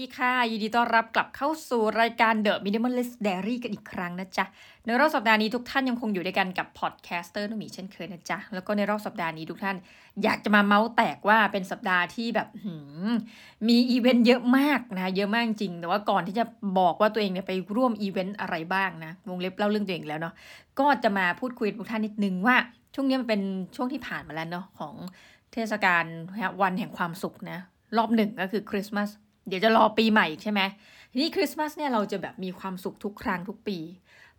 ดีค่ะยินดีต้อนรับกลับเข้าสู่รายการ The Minimalist Diary กันอีกครั้งนะจ๊ะ ในรอบสัปดาห์นี้ทุกท่านยังคงอยู่ด้วยกันกับ podcaster นุ่มีเช่นเคยนะจ๊ะ แล้วก็ในรอบสัปดาห์นี้ทุกท่าน อยากจะมาเมาท์แตกว่าเป็นสัปดาห์ที่แบบมีอีเวนต์เยอะมากนะ เยอะมากจริง แต่ว่าก่อนที่จะบอกว่าตัวเองเนี่ยไปร่วมอีเวนต์อะไรบ้างนะ วงเล็บเล่าเรื่องตัวเองแล้วเนาะ ก็จะมาพูดคุยกับทุกท่านนิดนึงว่าช่วงนี้มันเป็นช่วงที่ผ่านมาแล้วเนาะของเทศกาลวันแห่งความสุขนะรอบหนึ่งก็คือคริสต์มาส เดี๋ยวจะรอปีใหม่ใช่ไหมทีนี้คริสต์มาสเนี่ยเราจะแบบมีความสุขทุกครั้งทุกปี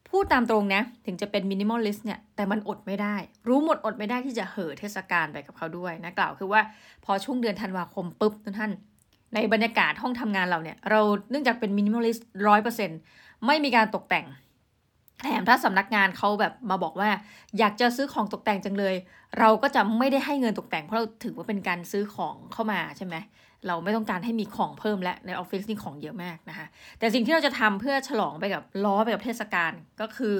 พูดตามตรงนะ ถึงจะเป็น minimalist เนี่ย แต่มันอดไม่ได้ รู้หมดอดไม่ได้ที่จะเห่อเทศกาลไปกับเขาด้วยนะ กล่าวคือว่าพอช่วงเดือนธันวาคมปุ๊บทุกท่านในบรรยากาศห้องทำงานเราเนี่ย เราเนื่องจากเป็น minimalist ร้อยเปอร์เซ็นต์ไม่มีการตกแต่งแถมถ้าสำนักงานเขาแบบมาบอกว่า อยากจะซื้อของตกแต่งจังเลย เราก็จะไม่ได้ให้เงินตกแต่งเพราะเราถือว่าเป็นการซื้อของเข้ามาใช่ไหม เราไม่ต้องการให้มีของเพิ่มและในออฟฟิศนี่ของเยอะมากนะคะแต่สิ่งที่เราจะทำเพื่อฉลองไปกับล้อไปกับเทศกาลก็คือ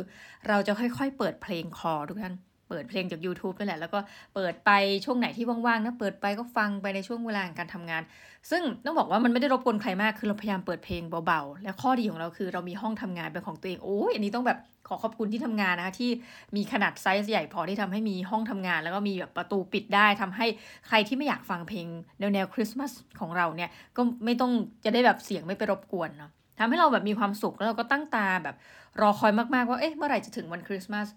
เราจะค่อยๆ เปิดเพลงคอทุกท่าน เปิดเพลงจาก YouTube นั่นแหละ แล้วก็เปิดไปช่วงไหนที่ว่างๆนะเปิดไปก็ฟังไปในช่วงเวลาการทำงาน ซึ่งต้องบอกว่ามันไม่ได้รบกวนใครมากคือเราพยายามเปิดเพลงเบาๆ และข้อดีของเราคือเรามีห้องทำงานเป็นของตัวเองโอ้ยอันนี้ต้องแบบขอขอบคุณที่ทำงานนะคะที่มีขนาดไซส์ใหญ่พอที่ทำให้มีห้องทำงาน แล้วก็มีแบบประตูปิดได้ทำให้ใครที่ไม่อยากฟังเพลงแนวแนวคริสต์มาสของเราเนี่ยก็ไม่ต้องจะได้แบบเสียงไม่ไปรบกวนเนาะทำให้เราแบบมีความสุขแล้วเราก็ตั้งตาแบบรอคอยมากๆว่าเอ๊ะเมื่อไหร่จะถึงวันคริสต์มาส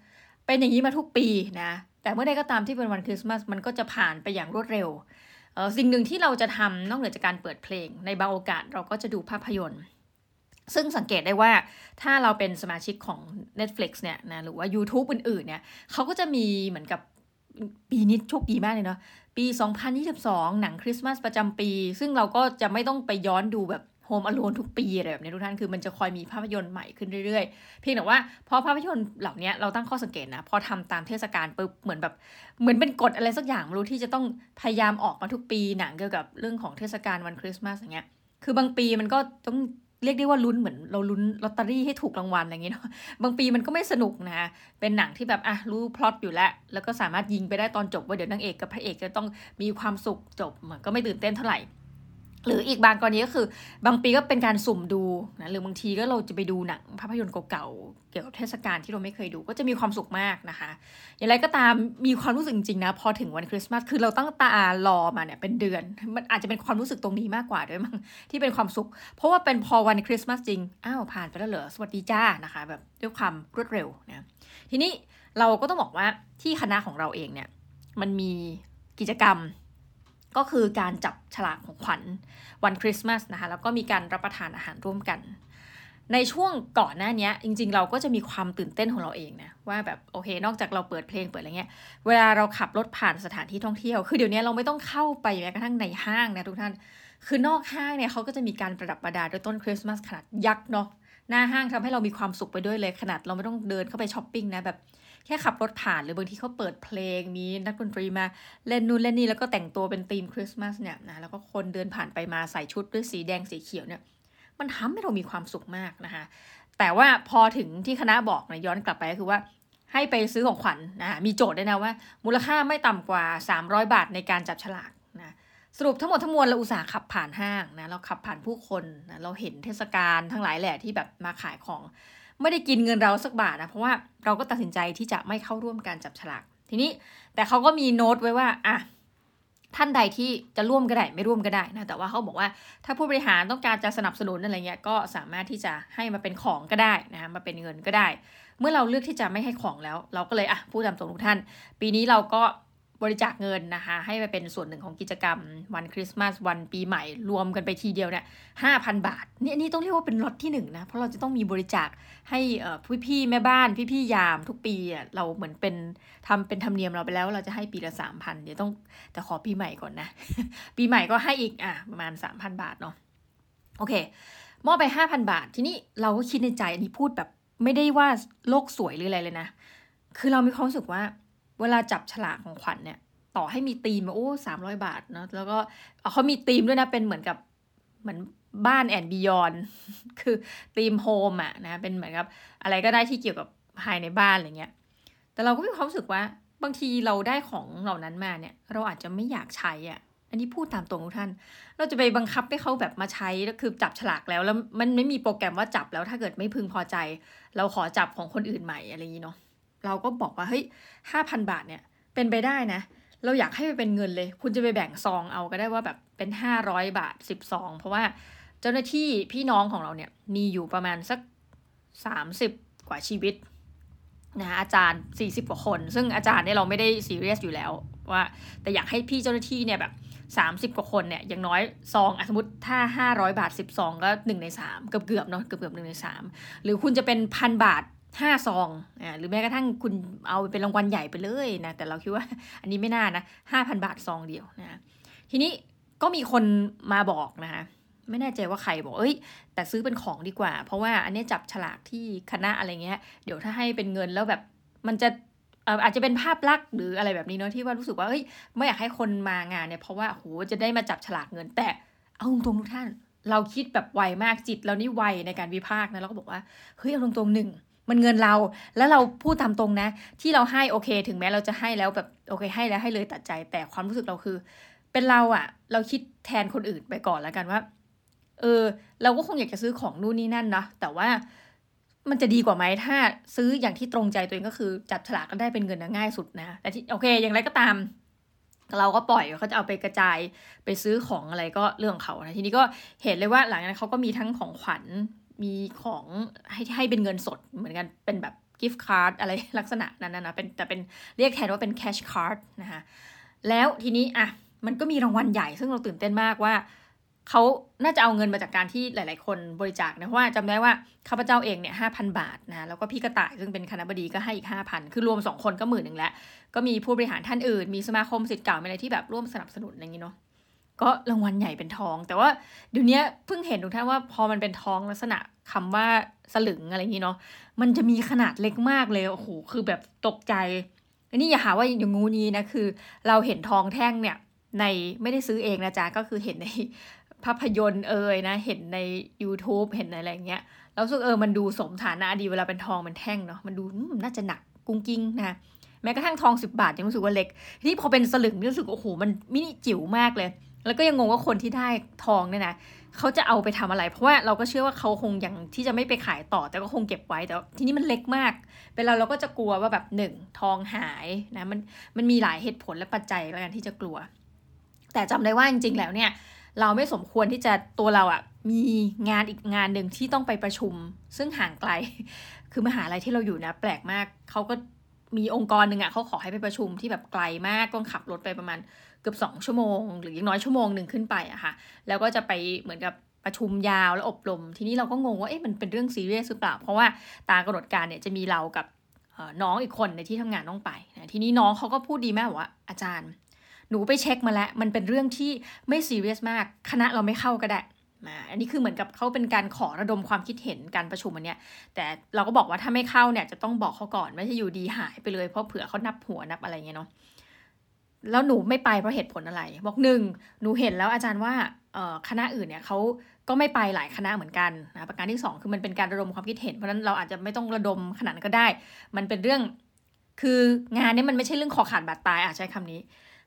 เป็นอย่างนี้มาทุกปีนะ แต่เมื่อใดก็ตามที่เป็นวันคริสต์มาสมันก็จะผ่านไปอย่างรวดเร็ว สิ่งหนึ่งที่เราจะทำนอกเหนือจากการเปิดเพลง ในบางโอกาสเราก็จะดูภาพยนตร์ ซึ่งสังเกตได้ว่าถ้าเราเป็นสมาชิกของ Netflix เนี่ยนะหรือว่า YouTube อื่นๆเนี่ยเขาก็จะมีเหมือนกับปีนี้โชคดีมากเลยเนาะปี 2022 หนังคริสต์มาสประจำปี ซึ่งเราก็จะไม่ต้องไปย้อนดูแบบ โฮมอโลนทุกปีอะไรแบบนี้ทุกท่านคือมันจะคอยมีภาพยนตร์ใหม่ขึ้นเรื่อยๆ เพียงแต่ว่าพอภาพยนตร์เหล่านี้เราตั้งข้อสังเกตนะ พอทำตามเทศกาลปุ๊บเหมือนแบบเหมือนเป็นกฎอะไรสักอย่างไม่รู้ที่จะต้องพยายามออกมาทุกปีหนังเกี่ยวกับเรื่องของเทศกาลวันคริสต์มาสอย่างเงี้ยคือบางปีมันก็ต้องเรียกได้ว่าลุ้นเหมือนเราลุ้นลอตเตอรี่ให้ถูกรางวัลอะไรอย่างเงี้ยเนาะบางปีมันก็ไม่สนุกนะ เป็นหนังที่แบบอะรู้พล็อตอยู่แล้ว แล้วก็สามารถยิงไปได้ตอนจบว่าเดี๋ยวนางเอกกับพระเอกจะต้องมีความสุขจบมันก็ไม่ตื่นเต้นเท่าไหร่ หรืออีกบางกรณีก็คือบางปีก็เป็นการสุ่มดูนะหรือบางทีก็เราจะไปดูหนังภาพยนตร์เก่าๆเกี่ยวกับเทศกาลที่เราไม่เคยดูก็จะมีความสุขมากนะคะ อย่างไรก็ตามมีความรู้สึกจริงๆนะพอถึงวันคริสต์มาสคือเราตั้งตารอมาเนี่ยเป็นเดือน มันอาจจะเป็นความรู้สึกตรงนี้มากกว่าด้วยมั้งที่เป็นความสุข เพราะว่าเป็นพอวันคริสต์มาสจริงอ้าวผ่านไปแล้วเหรอสวัสดีจ้านะคะ แบบด้วยความรวดเร็วนะทีนี้เราก็ต้องบอกว่าที่คณะของเราเองเนี่ยมันมีกิจกรรม ก็คือการจับฉลากของขวัญวันคริสต์มาสนะคะแล้วก็มีการรับประทานอาหารร่วมกัน ในช่วงก่อนหน้านี้จริง ๆ เราก็จะมีความตื่นเต้นของเราเองนะว่าแบบโอเคนอกจากเราเปิดเพลงเปิดอะไรเงี้ยเวลาเราขับรถผ่านสถานที่ท่องเที่ยว คือเดี๋ยวนี้เราไม่ต้องเข้าไปแม้กระทั่งในห้างนะทุกท่าน คือนอกห้างเนี่ยเขาก็จะมีการประดับประดาด้วยต้นคริสต์มาสขนาดยักษ์เนาะหน้าห้างทำให้เรามีความสุขไปด้วยเลยขนาดเราไม่ต้องเดินเข้าไปช้อปปิ้งนะแบบ แค่ขับรถผ่านหรือบางทีเขาเปิดเพลงมีนักดนตรีมาเล่นนู่นเล่นนี่แล้วก็แต่งตัวเป็นธีมคริสต์มาสเนี่ยนะแล้วก็คนเดินผ่านไปมาใส่ชุดด้วยสีแดงสีเขียวเนี่ยมันทำให้เรามีความสุขมากนะคะแต่ว่าพอถึงที่คณะบอกนะย้อนกลับไปก็คือว่าให้ไปซื้อของขวัญนนะมีโจทย์ด้วยนะว่า มูลค่าไม่ต่ำกว่า 300 บาทในการจับฉลากนะสรุปทั้งหมดทั้งมวลเราอุตส่าห์ขับผ่านห้างนะเราขับผ่านผู้คนนะเราเห็นเทศกาลทั้งหลายแหละที่แบบมาขายของ ไม่ได้กินเงินเราสักบาทนะเพราะว่าเราก็ตัดสินใจที่จะไม่เข้าร่วมการจับฉลาก ทีนี้แต่เขาก็มีโน้ตไว้ว่าอะท่านใดที่จะร่วมก็ได้ไม่ร่วมก็ได้นะแต่ว่าเขาบอกว่าถ้าผู้บริหารต้องการจะสนับสนุนอะไรเงี้ยก็สามารถที่จะให้มาเป็นของก็ได้นะคะมาเป็นเงินก็ได้ เมื่อเราเลือกที่จะไม่ให้ของแล้ว เราก็เลยอะพูดตามตรงทุกท่าน ปีนี้เราก็ บริจาคเงินนะคะให้ไปเป็นส่วนหนึ่งของกิจกรรมวันคริสต์มาสวันปีใหม่ รวมกันไปทีเดียวเนี่ยห้าพันบาทนี่นี่ต้องเรียกว่าเป็นล็อตที่หนึ่งนะเพราะเราจะต้องมีบริจาคให้พี่พี่แม่บ้านพี่พี่ยามทุกปีอะเราเหมือนเป็นทำเป็นธรรมเนียมเราไปแล้วเราจะให้ปีละสามพันเดี๋ยวต้องแต่ขอปีใหม่ก่อนนะ ปีใหม่ก็ให้อีกอะประมาณสามพันบาทเนาะโอเคมอบไปห้าพันบาท ทีนี้เราก็คิดในใจอันนี้พูดแบบไม่ได้ว่าโลกสวยหรืออะไรเลยนะ คือเรามีความรู้สึกว่า เวลาจับฉลากของขวัญเนี่ย ต่อให้มีธีมโอ้สามร้อยบาทเนาะแล้วก็เขามีธีมด้วยนะเป็นเหมือนกับเหมือนบ้านแอนบิยอนคือธีมโฮมอะนะเป็นเหมือนกับอะไรก็ได้ที่เกี่ยวกับภายในบ้านอะไรเงี้ย แต่เราก็มีความรู้สึกว่าบางทีเราได้ของเหล่านั้นมาเนี่ย เราอาจจะไม่อยากใช้อะ อันนี้พูดตามตรงทุกท่าน เราจะไปบังคับให้เขาแบบมาใช้แล้วคือจับฉลากแล้วแล้วมันไม่มีโปรแกรมว่าจับแล้วถ้าเกิดไม่พึงพอใจ เราขอจับของคนอื่นใหม่อะไรอย่างนี้เนาะ เราก็บอกว่าเฮ้ยห้าพันบาทเนี่ยเป็นไปได้นะ เราอยากให้เป็นเงินเลย คุณจะไปแบ่งซองเอาก็ได้ว่าแบบเป็นห้าร้อยบาทสิบซองเพราะว่าเจ้าหน้าที่พี่น้องของเราเนี่ยมีอยู่ประมาณสักสามสิบกว่าชีวิตนะอาจารย์สี่สิบกว่าคน ซึ่งอาจารย์เนี่ยเราไม่ได้ซีเรียสอยู่แล้วว่า แต่อยากให้พี่เจ้าหน้าที่เนี่ยแบบสามสิบกว่าคนเนี่ยอย่างน้อยซองสมมติถ้าห้าร้อยบาทสิบซองก็หนึ่งในสามเกือบเกือบเนาะเกือบเกือบหนึ่งในสามหรือคุณจะเป็นพันบาท ห้าซองอ่าหรือแม้กระทั่งคุณเอาเป็นรางวัลใหญ่ไปเลยนะ แต่เราคิดว่าอันนี้ไม่น่านะห้าพันบาทซองเดียวนะทีนี้ก็มีคนมาบอกนะคะไม่แน่ใจว่าใครบอก เอ้ย แต่ซื้อเป็นของดีกว่า เพราะว่าอันนี้จับฉลากที่คณะอะไรเงี้ย เดี๋ยวถ้าให้เป็นเงินแล้วแบบมันจะอาจจะเป็นภาพลักษณ์หรืออะไรแบบนี้เนาะที่ว่ารู้สึกว่าเฮ้ย ไม่อยากให้คนมางานเนี่ย เพราะว่าโหจะได้มาจับฉลากเงิน แต่เอาตรงๆทุกท่าน เราคิดแบบไวมากจิตเรานี่ไวในการวิพากษ์นะเราก็บอกว่า เฮ้ยเอาตรงๆหนึ่ง มันเงินเรา แล้วเราพูดตามตรงนะ ที่เราให้โอเค ถึงแม้เราจะให้แล้วแบบโอเค ให้แล้วให้เลยตัดใจ แต่ความรู้สึกเราคือ เป็นเราอะเราคิดแทนคนอื่นไปก่อนแล้วกันว่า เออ เราก็คงอยากจะซื้อของนู่นนี่นั่นนะแต่ว่ามันจะดีกว่าไหมถ้าซื้ออย่างที่ตรงใจตัวเองก็คือจับฉลากก็ได้เป็นเงินง่ายสุดนะแต่ที่โอเค อย่างไรก็ตาม เราก็ปล่อยเขาจะเอาไปกระจายไปซื้อของอะไรก็เรื่องเขานะทีนี้ก็เห็นเลยว่าหลังจากนั้นเขาก็มีทั้งของขวัญ มีของให้ให้เป็นเงินสดเหมือนกันเป็นแบบกิฟต์การ์ดอะไรลักษณะนั้นนะเป็นแต่เป็นเรียกแทนว่าเป็นแคชการ์ดนะคะแล้วทีนี้อะมันก็มีรางวัลใหญ่ซึ่งเราตื่นเต้นมากว่าเขาน่าจะเอาเงินมาจากการที่หลาย ๆ คนบริจาคนะเพราะว่าจำได้ว่าข้าพเจ้าเองเนี่ยห้าพันบาทนะแล้วก็พี่กระต่ายซึ่งเป็นคณะบดีก็ให้อีกห้าพันคือรวมสองคนก็หมื่นหนึ่งแล้ว ก็มีผู้บริหารท่านอื่น มีสมาคมสิทธิ์เก่าอะไรที่แบบร่วมสนับสนุนอะไรอย่างนี้เนาะ ก็รางวัลใหญ่เป็นทอง แต่ว่าเดี๋ยวนี้เพิ่งเห็นทุกท่านว่าพอมันเป็นทองลักษณะคำว่าสลึงอะไรอย่างนี้เนาะมันจะมีขนาดเล็กมากเลยโอ้โหคือแบบตกใจอันนี้อย่าหาว่าอย่างงูนี้นะคือ เราเห็นทองแท่งเนี่ยในไม่ได้ซื้อเองนะจ๊ะก็คือเห็นในภาพยนตร์เอ่ยนะเห็นใน YouTube เห็นอะไรเงี้ยแล้วสึกเออมันดูสมฐานะดีเวลาเป็นทองมันแท่งเนาะมันดูน่าจะหนักกุ้งกิ้งนะแม้กระทั่งทองสิบาทยังรู้สึกว่าเล็กที่พอเป็นสลึงรู้สึกโอ้โหมันมินิจิ๋วมากเลย แล้วก็ยังงงว่าคนที่ได้ทองเนี่ยนะเขาจะเอาไปทำอะไร เพราะว่าเราก็เชื่อว่าเขาคงยังที่จะไม่ไปขายต่อ แต่ก็คงเก็บไว้แต่ทีนี้มันเล็กมาก เป็นเราเราก็จะกลัวว่าแบบหนึ่งทองหายนะมันมันมีหลายเหตุผลและปัจจัยแล้วกันที่จะกลัว แต่จำได้ว่าจริงๆแล้วเนี่ย เราไม่สมควรที่จะตัวเราอะ่ะมีงานอีกงานหนึ่งที่ต้องไปประชุม ซึ่งห่างไกล คือมหาลัยที่เราอยู่นะ แปลกมากเขาก็มีองค์กรหนึ่งอะ่ะเขาขอให้ไปประชุมที่แบบไกลมากต้องขับรถไปประมาณ เกือบสองชั่วโมง หรืออย่างน้อยชั่วโมงหนึ่งขึ้นไปอะค่ะ แล้วก็จะไปเหมือนกับประชุมยาวแล้วอบรม ทีนี้เราก็งงว่าเอ๊ะมันเป็นเรื่องซีเรียสหรือเปล่า เพราะว่าตามกำหนดการเนี่ยจะมีเรากับน้องอีกคนในที่ทำงานต้องไปนะทีนี้น้องเขาก็พูดดีมากว่าอาจารย์ หนูไปเช็คมาแล้ว มันเป็นเรื่องที่ไม่ซีเรียสมาก คณะเราไม่เข้าก็ได้มาอันนี้คือเหมือนกับเขาเป็นการขอระดมความคิดเห็นการประชุมอันเนี้ย แต่เราก็บอกว่าถ้าไม่เข้าเนี่ยจะต้องบอกเขาก่อนไม่ใช่อยู่ดีหายไปเลยเพราะเผื่อเขานับหัวนับอะไรเงี้ยเนาะ แล้วหนูไม่ไปเพราะเหตุผลอะไร บอกหนึ่งหนูเห็นแล้วอาจารย์ว่าคณะอื่นเนี่ยเขาก็ไม่ไปหลายคณะเหมือนกันนะประการที่ 2 คือมันเป็นการระดมความคิดเห็นเพราะนั้นเราอาจจะไม่ต้องระดมขนาดนั้นก็ได้ มันเป็นเรื่องคืองานนี้มันไม่ใช่เรื่องขอขาดบาดตายอาจใช้คำนี้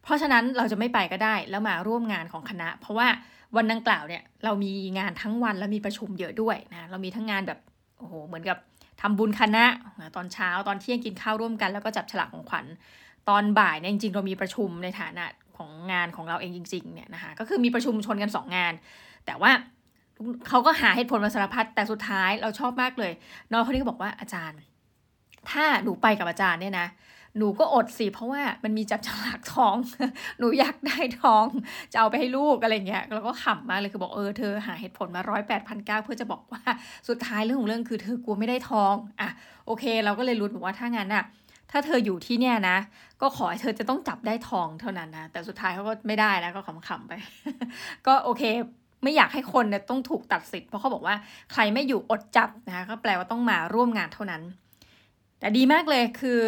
เพราะฉะนั้นเราจะไม่ไปก็ได้แล้วมาร่วมงานของคณะ เพราะว่าวันดังกล่าวเนี่ยเรามีงานทั้งวันแล้วมีประชุมเยอะด้วยนะเรามีทั้งงานแบบโอ้โหเหมือนกับทำบุญคณะตอนเช้าตอนเที่ยงกินข้าวร่วมกัน แล้วก็จับฉลากของขวัญ ตอนบ่ายเนี่ยจริงๆเรามีประชุมในฐานะของงานของเราเองจริง ๆเนี่ยนะคะก็คือมีประชุมชนกัน 2 งาน แต่ว่าเขาก็หาเหตุผลมาสารพัดแต่สุดท้ายเราชอบมากเลยน้องคนนี้ก็บอกว่าอาจารย์ ถ้าหนูไปกับอาจารย์เนี่ยนะหนูก็อดสิเพราะว่ามันมีจับฉลากทอง หนูอยากได้ทอง จะเอาไปให้ลูกอะไรเงี้ยแล้วก็ขำมากเลยคือบอกเออเธอหาเหตุผลมาร้อยแปดพันเก้าเพื่อจะบอกว่าสุดท้ายเรื่องของเรื่องคือเธอกลัวไม่ได้ทองอะโอเค เราก็เลยรู้บอกว่าถ้างั้นอะ ถ้าเธออยู่ที่เนี่ยนะ ก็ขอให้เธอจะต้องจับได้ทองเท่านั้นนะ แต่สุดท้ายเขาก็ไม่ได้นะก็ขำๆไป ก็โอเค ไม่อยากให้คนเนี่ยต้องถูกตัดสิทธิ์เพราะเขาบอกว่าใครไม่อยู่อดจับนะคะก็แปลว่าต้องมาร่วมงานเท่านั้น แต่ดีมากเลยคือ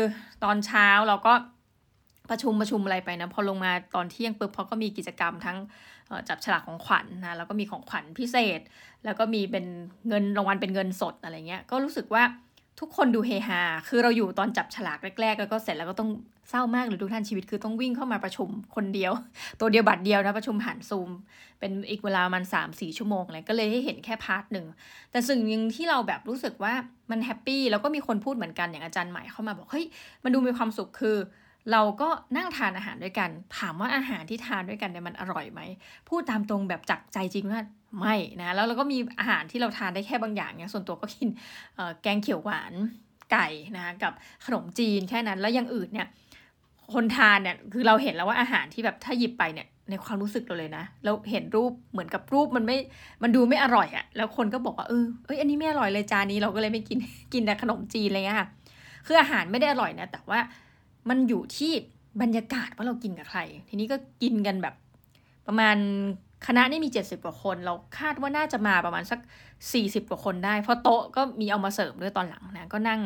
ตอนเช้าเราก็ประชุมประชุมอะไรไปนะพอลงมาตอนเที่ยงปุ๊บเขาก็มีกิจกรรมทั้งจับฉลากของขวัญนนะแล้วก็มีของขวัญพิเศษ แล้วก็มีเป็นเงินรางวัลเป็นเงินสดอะไรเงี้ยก็รู้สึกว่า ทุกคนดูเฮฮา คือเราอยู่ตอนจับฉลากแรกๆ แล้วก็เสร็จแล้วก็ต้องเศร้ามากเลยทุกท่านชีวิตคือต้องวิ่งเข้ามาประชุมคนเดียว ตัวเดียวบัตรเดียวนะประชุมผ่านซูม เป็นอีกเวลามันสามสี่ชั่วโมงเลยก็เลยให้เห็นแค่ part หนึ่ง แต่สิ่งหนึ่งที่เราแบบรู้สึกว่ามัน happy แล้วก็มีคนพูดเหมือนกันอย่างอาจารย์ใหม่เข้ามาบอกเฮ้ยมันดูมีความสุขคือ เราก็นั่งทานอาหารด้วยกัน ถามว่าอาหารที่ทานด้วยกันเนี่ยมันอร่อยไหม พูดตามตรงแบบจากใจจริงว่าไม่นะ แล้วเราก็มีอาหารที่เราทานได้แค่บางอย่างเนี่ยส่วนตัวก็กินแกงเขียวหวานไก่นะกับขนมจีนแค่นั้น แล้วยังอื่นเนี่ยคนทานเนี่ยคือเราเห็นแล้วว่าอาหารที่แบบถ้าหยิบไปเนี่ยในความรู้สึกเราเลยนะ เราเห็นรูปเหมือนกับรูปมันไม่ มันดูไม่อร่อยอะแล้วคนก็บอกว่าเออเอ้ยอันนี้ไม่อร่อยเลยจานนี้เราก็เลยไม่กินกินแต่ขนมจีนอะไรเงี้ยค่ะคืออาหารไม่ได้อร่อยนะแต่ว่า มันอยู่ที่บรรยากาศว่าเรากินกับใคร ทีนี้ก็กินกันแบบ ประมาณคณะนี่มี 70 กว่าคน เราคาดว่าน่าจะมาประมาณสัก 40 กว่าคนได้ เพราะโต๊ะก็มีเอามาเสริมด้วยตอนหลังนะ ก็นั่ง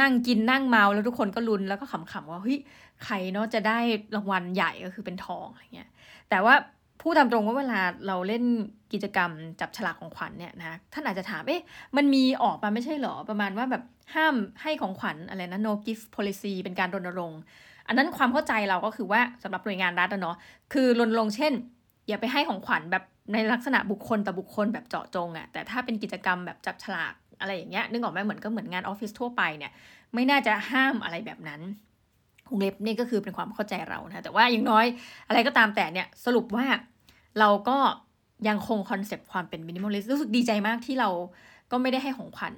นั่งกินนั่งเมาแล้วทุกคนก็ลุ้นแล้วก็ขำๆว่าเฮ้ยใครเนาะจะได้รางวัลใหญ่ก็คือเป็นทองอะไรเงี้ย แต่ว่า พูดตามตรงว่าเวลาเราเล่นกิจกรรมจับฉลากของขวัญเนี่ยนะท่านอาจจะถามเอ๊ะมันมีออกมาไม่ใช่หรอประมาณว่าแบบห้ามให้ของขวัญอะไรนะ no gift policy เป็นการรณรงค์อันนั้นความเข้าใจเราก็คือว่าสำหรับหน่วยงานรัฐเนาะคือรณรงค์เช่น อย่าไปให้ของขวัญแบบในลักษณะบุคคลต่อบุคคลแบบเจาะจงอะแต่ถ้าเป็นกิจกรรมแบบจับฉลากอะไรอย่างเงี้ยนึกออกไหมเหมือนก็เหมือนงานออฟฟิศทั่วไปเนี่ยไม่น่าจะห้ามอะไรแบบนั้น วงเล็บนี่ก็คือเป็นความเข้าใจเรานะแต่ว่าอย่างน้อยอะไรก็ตามแต่เนี่ยสรุปว่าเราก็ยังคง concept ความเป็น minimalist รู้สึกดีใจมากที่เราก็ไม่ได้ให้ของขวัญ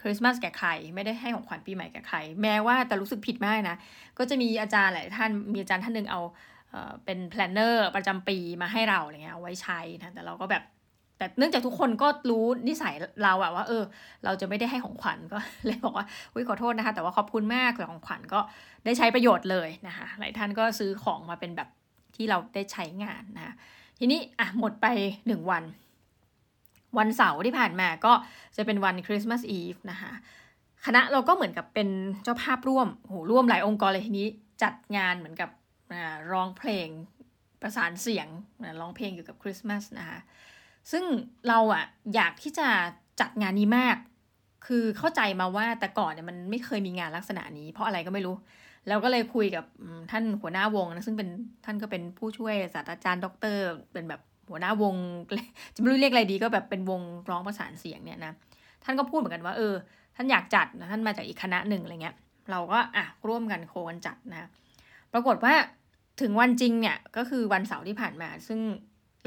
คริสต์มาสแก่ใคร ไม่ได้ให้ของขวัญปีใหม่แก่ใคร แม้ว่าแต่รู้สึกผิดมากนะ ก็จะมีอาจารย์หลายท่านมีอาจารย์ท่านหนึ่งเอาเป็น planner ประจำปีมาให้เราอะไรเงี้ยเอาไว้ใช้นะแต่เราก็แบบ แต่เนื่องจากทุกคนก็รู้นิสัยเราอะว่า เออ เราจะไม่ได้ให้ของขวัญก็เลยบอกว่าอุ้ยขอโทษนะคะ แต่ว่าขอบคุณมากแต่ของขวัญก็ได้ใช้ประโยชน์เลยนะคะหลายท่านก็ซื้อของมาเป็นแบบที่เราได้ใช้งานนะคะทีนี้อะหมดไปหนึ่งวัน วันเสาร์ที่ผ่านมาก็จะเป็นวันคริสต์มาสอีฟนะคะคณะเราก็เหมือนกับเป็นเจ้าภาพร่วมโหร่วมหลายองค์กรเลยทีนี้จัดงานเหมือนกับร้องเพลงประสานเสียงร้องเพลงเกี่ยวกับคริสต์มาสนะคะ ซึ่งเราอะอยากที่จะจัดงานนี้มาก คือเข้าใจมาว่าแต่ก่อนเนี่ยมันไม่เคยมีงานลักษณะนี้ เพราะอะไรก็ไม่รู้ แล้วก็เลยคุยกับท่านหัวหน้าวงนะซึ่งเป็นท่านก็เป็นผู้ช่วยศาสตราจารย์ด็อกเตอร์เป็นแบบหัวหน้าวงจะไม่รู้เรียกอะไรดีก็แบบเป็นวงร้องประสานเสียงเนี่ยนะท่านก็พูดเหมือนกันว่าเออ ท่านอยากจัดนะท่านมาจากอีกคณะหนึ่งอะไรเงี้ย เราก็อะร่วมกันโคกันจัดนะ ปรากฏว่าถึงวันจริงเนี่ยก็คือวันเสาร์ที่ผ่านมา ซึ่ง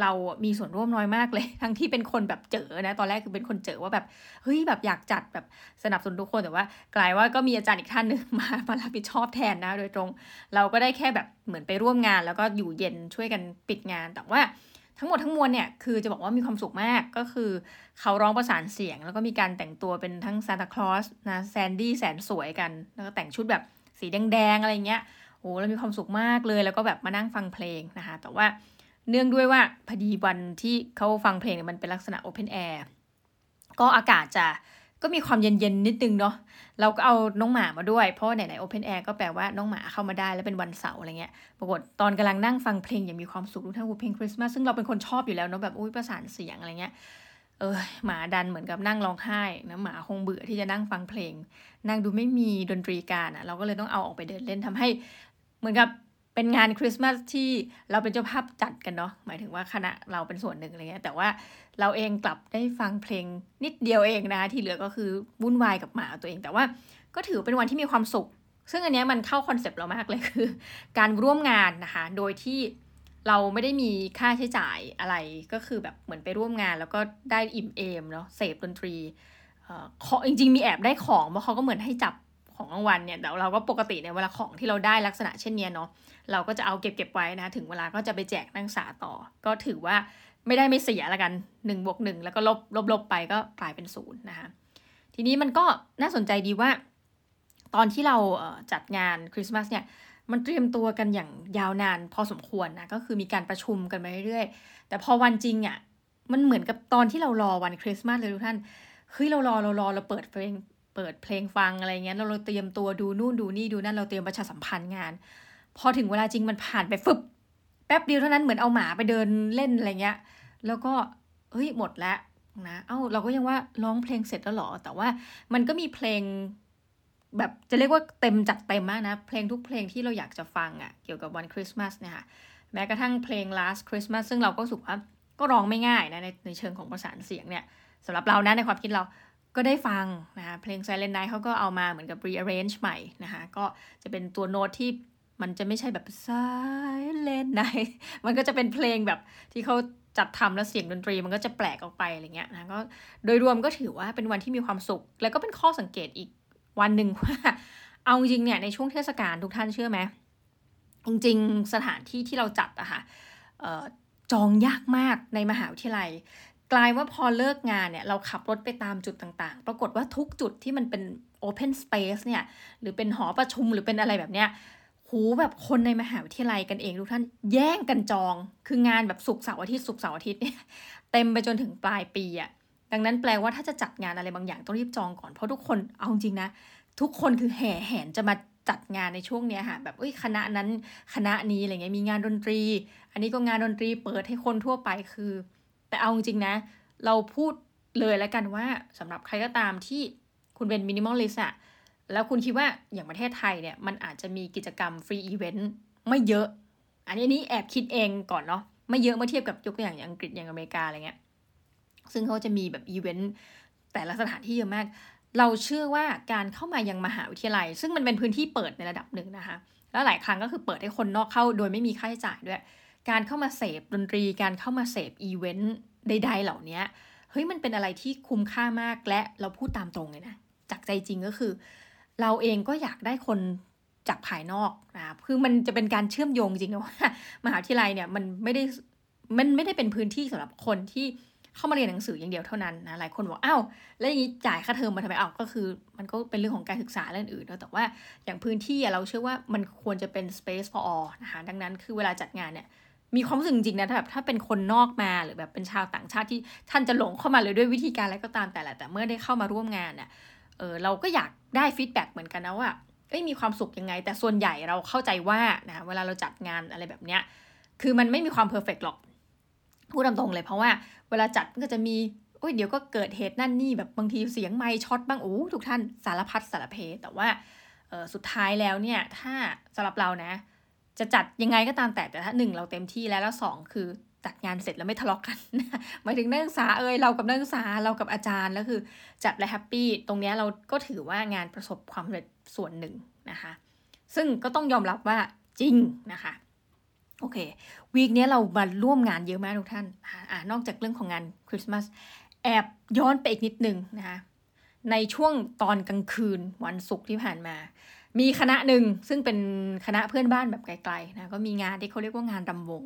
เรามีส่วนร่วมน้อยมากเลย ทั้งที่เป็นคนแบบเจอนะ ตอนแรกคือเป็นคนเจอว่าแบบเฮ้ยแบบอยากจัดแบบสนับสนุนทุกคนแต่ว่า กลายว่าก็มีอาจารย์อีกท่านหนึ่งมามารับผิดชอบแทนนะ โดยตรง เราก็ได้แค่แบบเหมือนไปร่วมงาน แล้วก็อยู่เย็นช่วยกันปิดงานแต่ว่าทั้งหมดทั้งมวลเนี่ยคือจะบอกว่ามีความสุขมากก็คือเขาร้องประสานเสียง แล้วก็มีการแต่งตัวเป็นทั้งซานตาคลอสนะแซนดี้แสนสวยกัน แล้วก็แต่งชุดแบบสีแดงๆอะไรเงี้ยโอ้เรามีความสุขมากเลยแล้วก็แบบมานั่งฟังเพลงนะคะแต่ว่า เนื่องด้วยว่าพอดีวันที่เขาฟังเพลงมันเป็นลักษณะโอเพนแอร์ก็อากาศจะก็มีความเย็นๆนิดนึงเนาะ เราก็เอาน้องหมามาด้วย เพราะไหนๆ open air ก็แปลว่าน้องหมาเข้ามาได้แล้วเป็นวันเสาร์อะไรเงี้ย ปรากฏตอนกำลังนั่งฟังเพลงอย่างมีความสุขทุกท่านเพลงคริสต์มาสซึ่งเราเป็นคนชอบอยู่แล้วเนาะแบบอุ้ยประสานเสียงอะไรเงี้ย เออหมาดันเหมือนกับนั่งร้องไห้นะหมาคงเบื่อที่จะนั่งฟังเพลง นั่งดูไม่มีดนตรีการอะ่ะ เราก็เลยต้องเอาออกไปเดินเล่นทำให้ เหมือนกับ เป็นงานคริสต์มาสที่เราเป็นเจ้าภาพจัดกันเนาะหมายถึงว่าคณะเราเป็นส่วนหนึ่งอะไรเงี้ยแต่ว่าเราเองกลับได้ฟังเพลงนิดเดียวเองนะ ที่เหลือก็คือวุ่นวายกับหมาตัวเอง แต่ว่าก็ถือเป็นวันที่มีความสุข ซึ่งอันนี้มันเข้าคอนเซปต์เรามากเลยคือ การร่วมงานนะคะ โดยที่เราไม่ได้มีค่าใช้จ่ายอะไรก็คือแบบเหมือนไปร่วมงาน แล้วก็ได้อิ่มเอมเนาะเสพดนตรีเอ่อจริงๆมีแอบได้ของเพราะเขาก็เหมือนให้จับ ของรางวัลเนี่ยแต่เราก็ปกติเนี่ยเวลาของที่เราได้ลักษณะเช่นนี้เนาะเราก็จะเอาเก็บเก็บไว้นะ ถึงเวลาก็จะไปแจกนักศึกษาต่อ ก็ถือว่าไม่ได้ไม่เสียละกันหนึ่งบวกหนึ่งแล้วก็ลบลบลบไปก็กลายเป็นศูนย์นะคะทีนี้มันก็น่าสนใจดีว่า ตอนที่เราจัดงานคริสต์มาสเนี่ยมันเตรียมตัวกันอย่างยาวนานพอสมควรนะก็คือมีการประชุมกันไปเรื่อยๆ แต่พอวันจริงอะ่ะมันเหมือนกับตอนที่เรารอวันคริสต์มาสเลยทุกท่านเฮ้ยเรารอเรารอเราเปิดเพลง เปิดเพลงฟังอะไรเงี้ยเราเราเตรียมตัวดูนู่นดูนี่ดูนั่นเราเตรียมประชาสัมพันธ์งาน พอถึงเวลาจริงมันผ่านไปฟึบแป๊บเดียวเท่านั้นเหมือนเอาหมาไปเดินเล่นอะไรเงี้ย แล้วก็เฮ้ยหมดแล้วนะ เอ้าเราก็ยังว่าร้องเพลงเสร็จแล้วหรอ แต่ว่ามันก็มีเพลงแบบจะเรียกว่าเต็มจัดเต็มมากนะ เพลงทุกเพลงที่เราอยากจะฟังอะ่ะ เกี่ยวกับวันคริสต์มาสเนี่ยค่ะ แม้กระทั่งเพลง last Christmas ซึ่งเราก็สุกว่าก็ร้องไม่ง่ายนะในในเชิงของประสานเสียงเนี่ยสำหรับเรานะในความคิดเรา ก็ได้ฟังนะคะเพลง Silent Night เขาก็เอามาเหมือนกับ rearrange ใหม่นะคะก็จะเป็นตัวโน้ตที่มันจะไม่ใช่แบบ Silent Night มันก็จะเป็นเพลงแบบที่เขาจัดทำแล้วเสียงดนตรีมันก็จะแปลกออกไปอะไรเงี้ยนะก็โดยรวมก็ถือว่าเป็นวันที่มีความสุข แล้วก็เป็นข้อสังเกตอีกวันหนึ่งว่า เอาจริงเนี่ยในช่วงเทศกาลทุกท่านเชื่อไหมจริงๆสถานที่ที่เราจัดอะค่ะจองยากมากในมหาวิทยาลัย กลายว่าพอเลิกงานเนี่ยเราขับรถไปตามจุดต่างๆ ปรากฏว่าทุกจุดที่มันเป็น Open Space เนี่ย หรือเป็นหอประชุมหรือเป็นอะไรแบบเนี้ยหูแบบคนในมหาวิทยาลัยกันเองทุกท่านแย่งกันจอง คืองานแบบสุกเสาร์อาทิตย์สุกเสาร์อาทิตย์เนี่ยเต็มไปจนถึงปลายปีอะดังนั้นแปลว่าถ้าจะจัดงานอะไรบางอย่างต้องรีบจองก่อนเพราะทุกคนเอาจริงนะ ทุกคนคือแห่แหนจะมาจัดงานในช่วงเนี้ยค่ะแบบเอ้ยคณะนั้นคณะนี้อะไรเงี้ยมีงานดนตรี อันนี้ก็งานดนตรีเปิดให้คนทั่วไปคือ แต่เอาจริงนะ เราพูดเลยแล้วกันว่าสำหรับใครก็ตามที่คุณเป็น minimalist อะแล้วคุณคิดว่าอย่างประเทศไทยเนี่ย มันอาจจะมีกิจกรรม free event ไม่เยอะ อันนี้นี้แอบคิดเองก่อนเนาะไม่เยอะเมื่อเทียบกับยกตัวอย่างอย่างอังกฤษอย่างอเมริกาอะไรเงี้ยซึ่งเขาจะมีแบบอีเวนต์แต่ละสถานที่เยอะมาก เราเชื่อว่าการเข้ามายังมหาวิทยาลัย ซึ่งมันเป็นพื้นที่เปิดในระดับหนึ่งนะคะ แล้วหลายครั้งก็คือเปิดให้คนนอกเข้าโดยไม่มีค่าใช้จ่ายด้วย การเข้ามาเสพดนตรี การเข้ามาเสพอีเวนต์ใด ๆ เหล่านี้เฮ้ยมันเป็นอะไรที่คุ้มค่ามากและเราพูดตามตรงเลยนะจากใจจริงก็คือ เราเองก็อยากได้คนจากภายนอกนะคือมันจะเป็นการเชื่อมโยงจริงๆว่ามหาวิทยาลัยเนี่ยมันไม่ได้มันไม่ได้เป็นพื้นที่สำหรับคนที่เข้ามาเรียนหนังสืออย่างเดียวเท่านั้นนะหลายคนบอกอ้าวแล้วอย่างนี้จ่ายค่าเทอมมาทำไมอ้าวก็คือ มันก็เป็นเรื่องของการศึกษาเรื่องอื่นแต่ว่าอย่างพื้นที่เราเชื่อว่ามันควรจะเป็น space for all นะคะดังนั้นคือเวลาจัดงานเนี่ย มีความรู้สึกจริงนะถ้าแบบถ้าเป็นคนนอกมาหรือแบบเป็นชาวต่างชาติที่ท่านจะหลงเข้ามาเลยด้วยวิธีการอะไรก็ตามแต่แหละแต่เมื่อได้เข้ามาร่วมงานเนี่ยเออเราก็อยากได้ feedback เหมือนกันนะว่าเอ้ยมีความสุขยังไง แต่ส่วนใหญ่เราเข้าใจว่านะเวลาเราจัดงานอะไรแบบเนี้ยคือมันไม่มีความ perfect หรอกพูดตรงๆเลยเพราะว่าเวลาจัดก็จะมีโอ้ยเดี๋ยวก็เกิดเหตุนั่นนี่แบบบางทีเสียงไมค์ช็อตบ้างโอ้ทุกท่านสารพัดสารเพแต่ว่าเออสุดท้ายแล้วเนี่ยถ้าสำหรับเรานะ จะจัดยังไงก็ตามแต่แต่ถ้าหนึ่งเราเต็มที่แล้วแล้วสองคือจัดงานเสร็จแล้วไม่ทะเลาะกกันหมายถึงนักศึกษาเอ่ยเรากับนักศึกษาเรากับอาจารย์แล้วคือจัดและแฮปปี้ตรงนี้เราก็ถือว่างานประสบความสำเร็จส่วนหนึ่งนะคะ ซึ่งก็ต้องยอมรับว่าจริงนะคะโอเควีคนี้เรามาร่วมงานเยอะมากทุกท่านอ่านอกจากเรื่องของงานคริสต์มาสแอบย้อนไปอีกนิดนึงนะคะในช่วงตอนกลางคืนวันศุกร์ที่ผ่านมา มีคณะหนึ่งซึ่งเป็นคณะเพื่อนบ้านแบบไกลๆนะก็มีงานที่เขาเรียกว่างานรำวง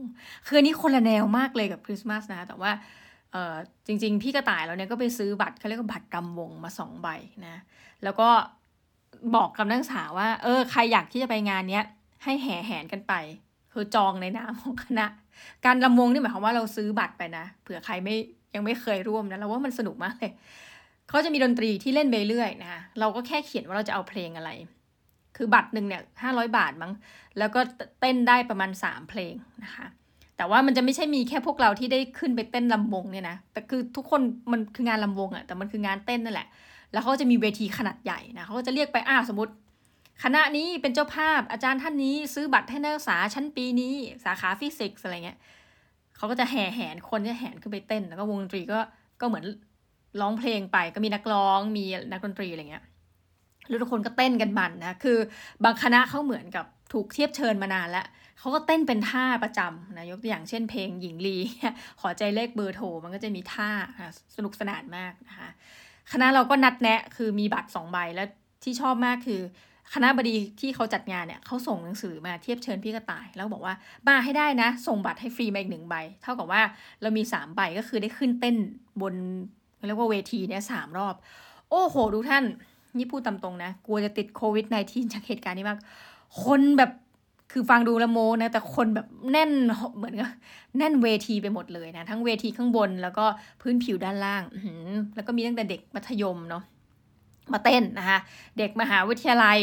คือนี้คนละแนวมากเลยกับคริสต์มาสนะแต่ว่าเออจริง ๆ พี่กระต่ายเราเนี่ยก็ไปซื้อบัตรเขาเรียกว่าบัตรรำวงมาสองใบนะแล้วก็บอกกับนักศึกษาว่า เออใครอยากที่จะไปงานเนี้ยให้แห่แหนกันไป คือจองในนามของคณะ การลำวงนี่หมายความว่าเราซื้อบัตรไปนะเผื่อใครไม่ยังไม่เคยร่วมนะเราว่ามันสนุกมากเลยเขาจะมีดนตรีที่เล่นไปเรื่อยนะเราก็แค่เขียนว่าเราจะเอาเพลงอะไร คือบัตรหนึ่งเนี่ยห้าร้อยบาทมั้ง แล้วก็เต้นได้ประมาณสามเพลงนะคะ แต่ว่ามันจะไม่ใช่มีแค่พวกเราที่ได้ขึ้นไปเต้นลำวงเนี่ยนะ แต่คือทุกคนมันคืองานลำวงอะแต่มันคืองานเต้นนั่นแหละ แล้วเขาจะมีเวทีขนาดใหญ่นะเขาก็จะเรียกไปอ้าสมมติ คณะนี้เป็นเจ้าภาพอาจารย์ท่านนี้ซื้อบัตรให้นักศึกษาชั้นปีนี้สาขาฟิสิกส์อะไรเงี้ยเขาก็จะแห่แหนคนจะแห่นขึ้นไปเต้น แล้วก็วงดนตรีก็ก็เหมือนร้องเพลงไปก็มีนักร้องมีนักดนตรีอะไรเงี้ย แล้วทุกคนก็เต้นกันมันนะ คือบางคณะเขาเหมือนกับถูกเทียบเชิญมานานแล้วเขาก็เต้นเป็นท่าประจำนะยกตัวอย่างเช่นเพลงหญิงลี ขอใจเลขเบอร์โทร มันก็จะมีท่าสนุกสนานมากนะคะคณะเราก็นัดแนะคือมีบัตรสองใบแล้วที่ชอบมากคือ คณะบดีที่เขาจัดงานเนี่ยเขาส่งหนังสือมาเทียบเชิญพี่กระต่าย แล้วบอกว่ามาให้ได้นะ ส่งบัตรให้ฟรีมาอีกหนึ่งใบ เท่ากับว่าเรามีสามใบก็คือได้ขึ้นเต้นบนเรียกว่าเวทีเนี่ยสามรอบ โอ้โหดูท่าน นี่พูดตามตรงนะ กลัวจะติดโควิด -19 จากเหตุการณ์นี้มาก คนแบบคือฟังดูละโมนะ แต่คนแบบแน่นเหมือนกับแน่นเวทีไปหมดเลยนะ ทั้งเวทีข้างบนแล้วก็พื้นผิวด้านล่างแล้วก็มีตั้งแต่เด็กมัธยมเนาะมาเต้นนะคะเด็กมหาวิทยาลัย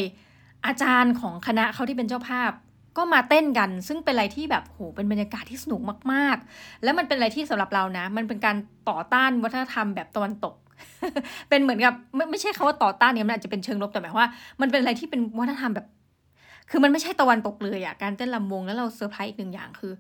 อาจารย์ของคณะเขาที่เป็นเจ้าภาพ ก็มาเต้นกัน ซึ่งเป็นอะไรที่แบบโหเป็นบรรยากาศที่สนุกมาก ๆ แล้วมันเป็นอะไรที่สำหรับเรานะ มันเป็นการต่อต้านวัฒนธรรมแบบตะวันตก เป็นเหมือนกับไม่ไม่ใช่คำว่าต่อต้านเนี่ยมันอาจจะเป็นเชิงลบแต่หมายว่า มันเป็นอะไรที่เป็นวัฒนธรรมแบบ คือมันไม่ใช่ตะวันตกเลยอะการเต้นลำวงแล้วเราเซอร์ไพรส์อีกหนึ่งอย่างคือ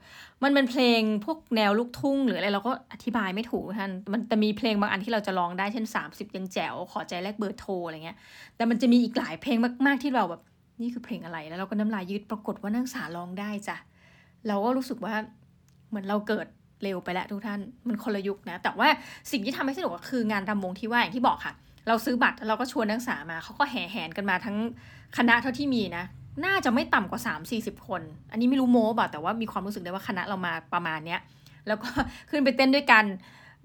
มันเป็นเพลงพวกแนวลูกทุ่ง หรืออะไรเราก็อธิบายไม่ถูกท่านมันจะมีเพลงบางอันที่เราจะร้องได้เช่น 30 ยังแจ๋วขอใจแลกเบอร์โทรอะไรเงี้ย แต่มันจะมีอีกหลายเพลงมาก ๆที่เราแบบนี่คือเพลงอะไรแล้วเราก็น้ำลายยืดปรากฏว่านักศึกษาร้องได้จ้ะเราก็รู้สึกว่าเหมือนเราเกิด เร็วไปแล้วทุกท่านมันคนละยุคนะ แต่ว่าสิ่งที่ทำให้สนุกก็คืองานรำวงที่ว่าอย่างที่บอกค่ะ เราซื้อบัตรเราก็ชวนนักศึกษามาเขาก็แห่แหนกันมาทั้งคณะเท่าที่มีนะน่าจะไม่ต่ำกว่า 3 4 0 คน อันนี้ไม่รู้โม้บ่แต่ว่ามีความรู้สึกได้ว่าคณะเรามาประมาณเนี้ย แล้วก็ขึ้นไปเต้นด้วยกัน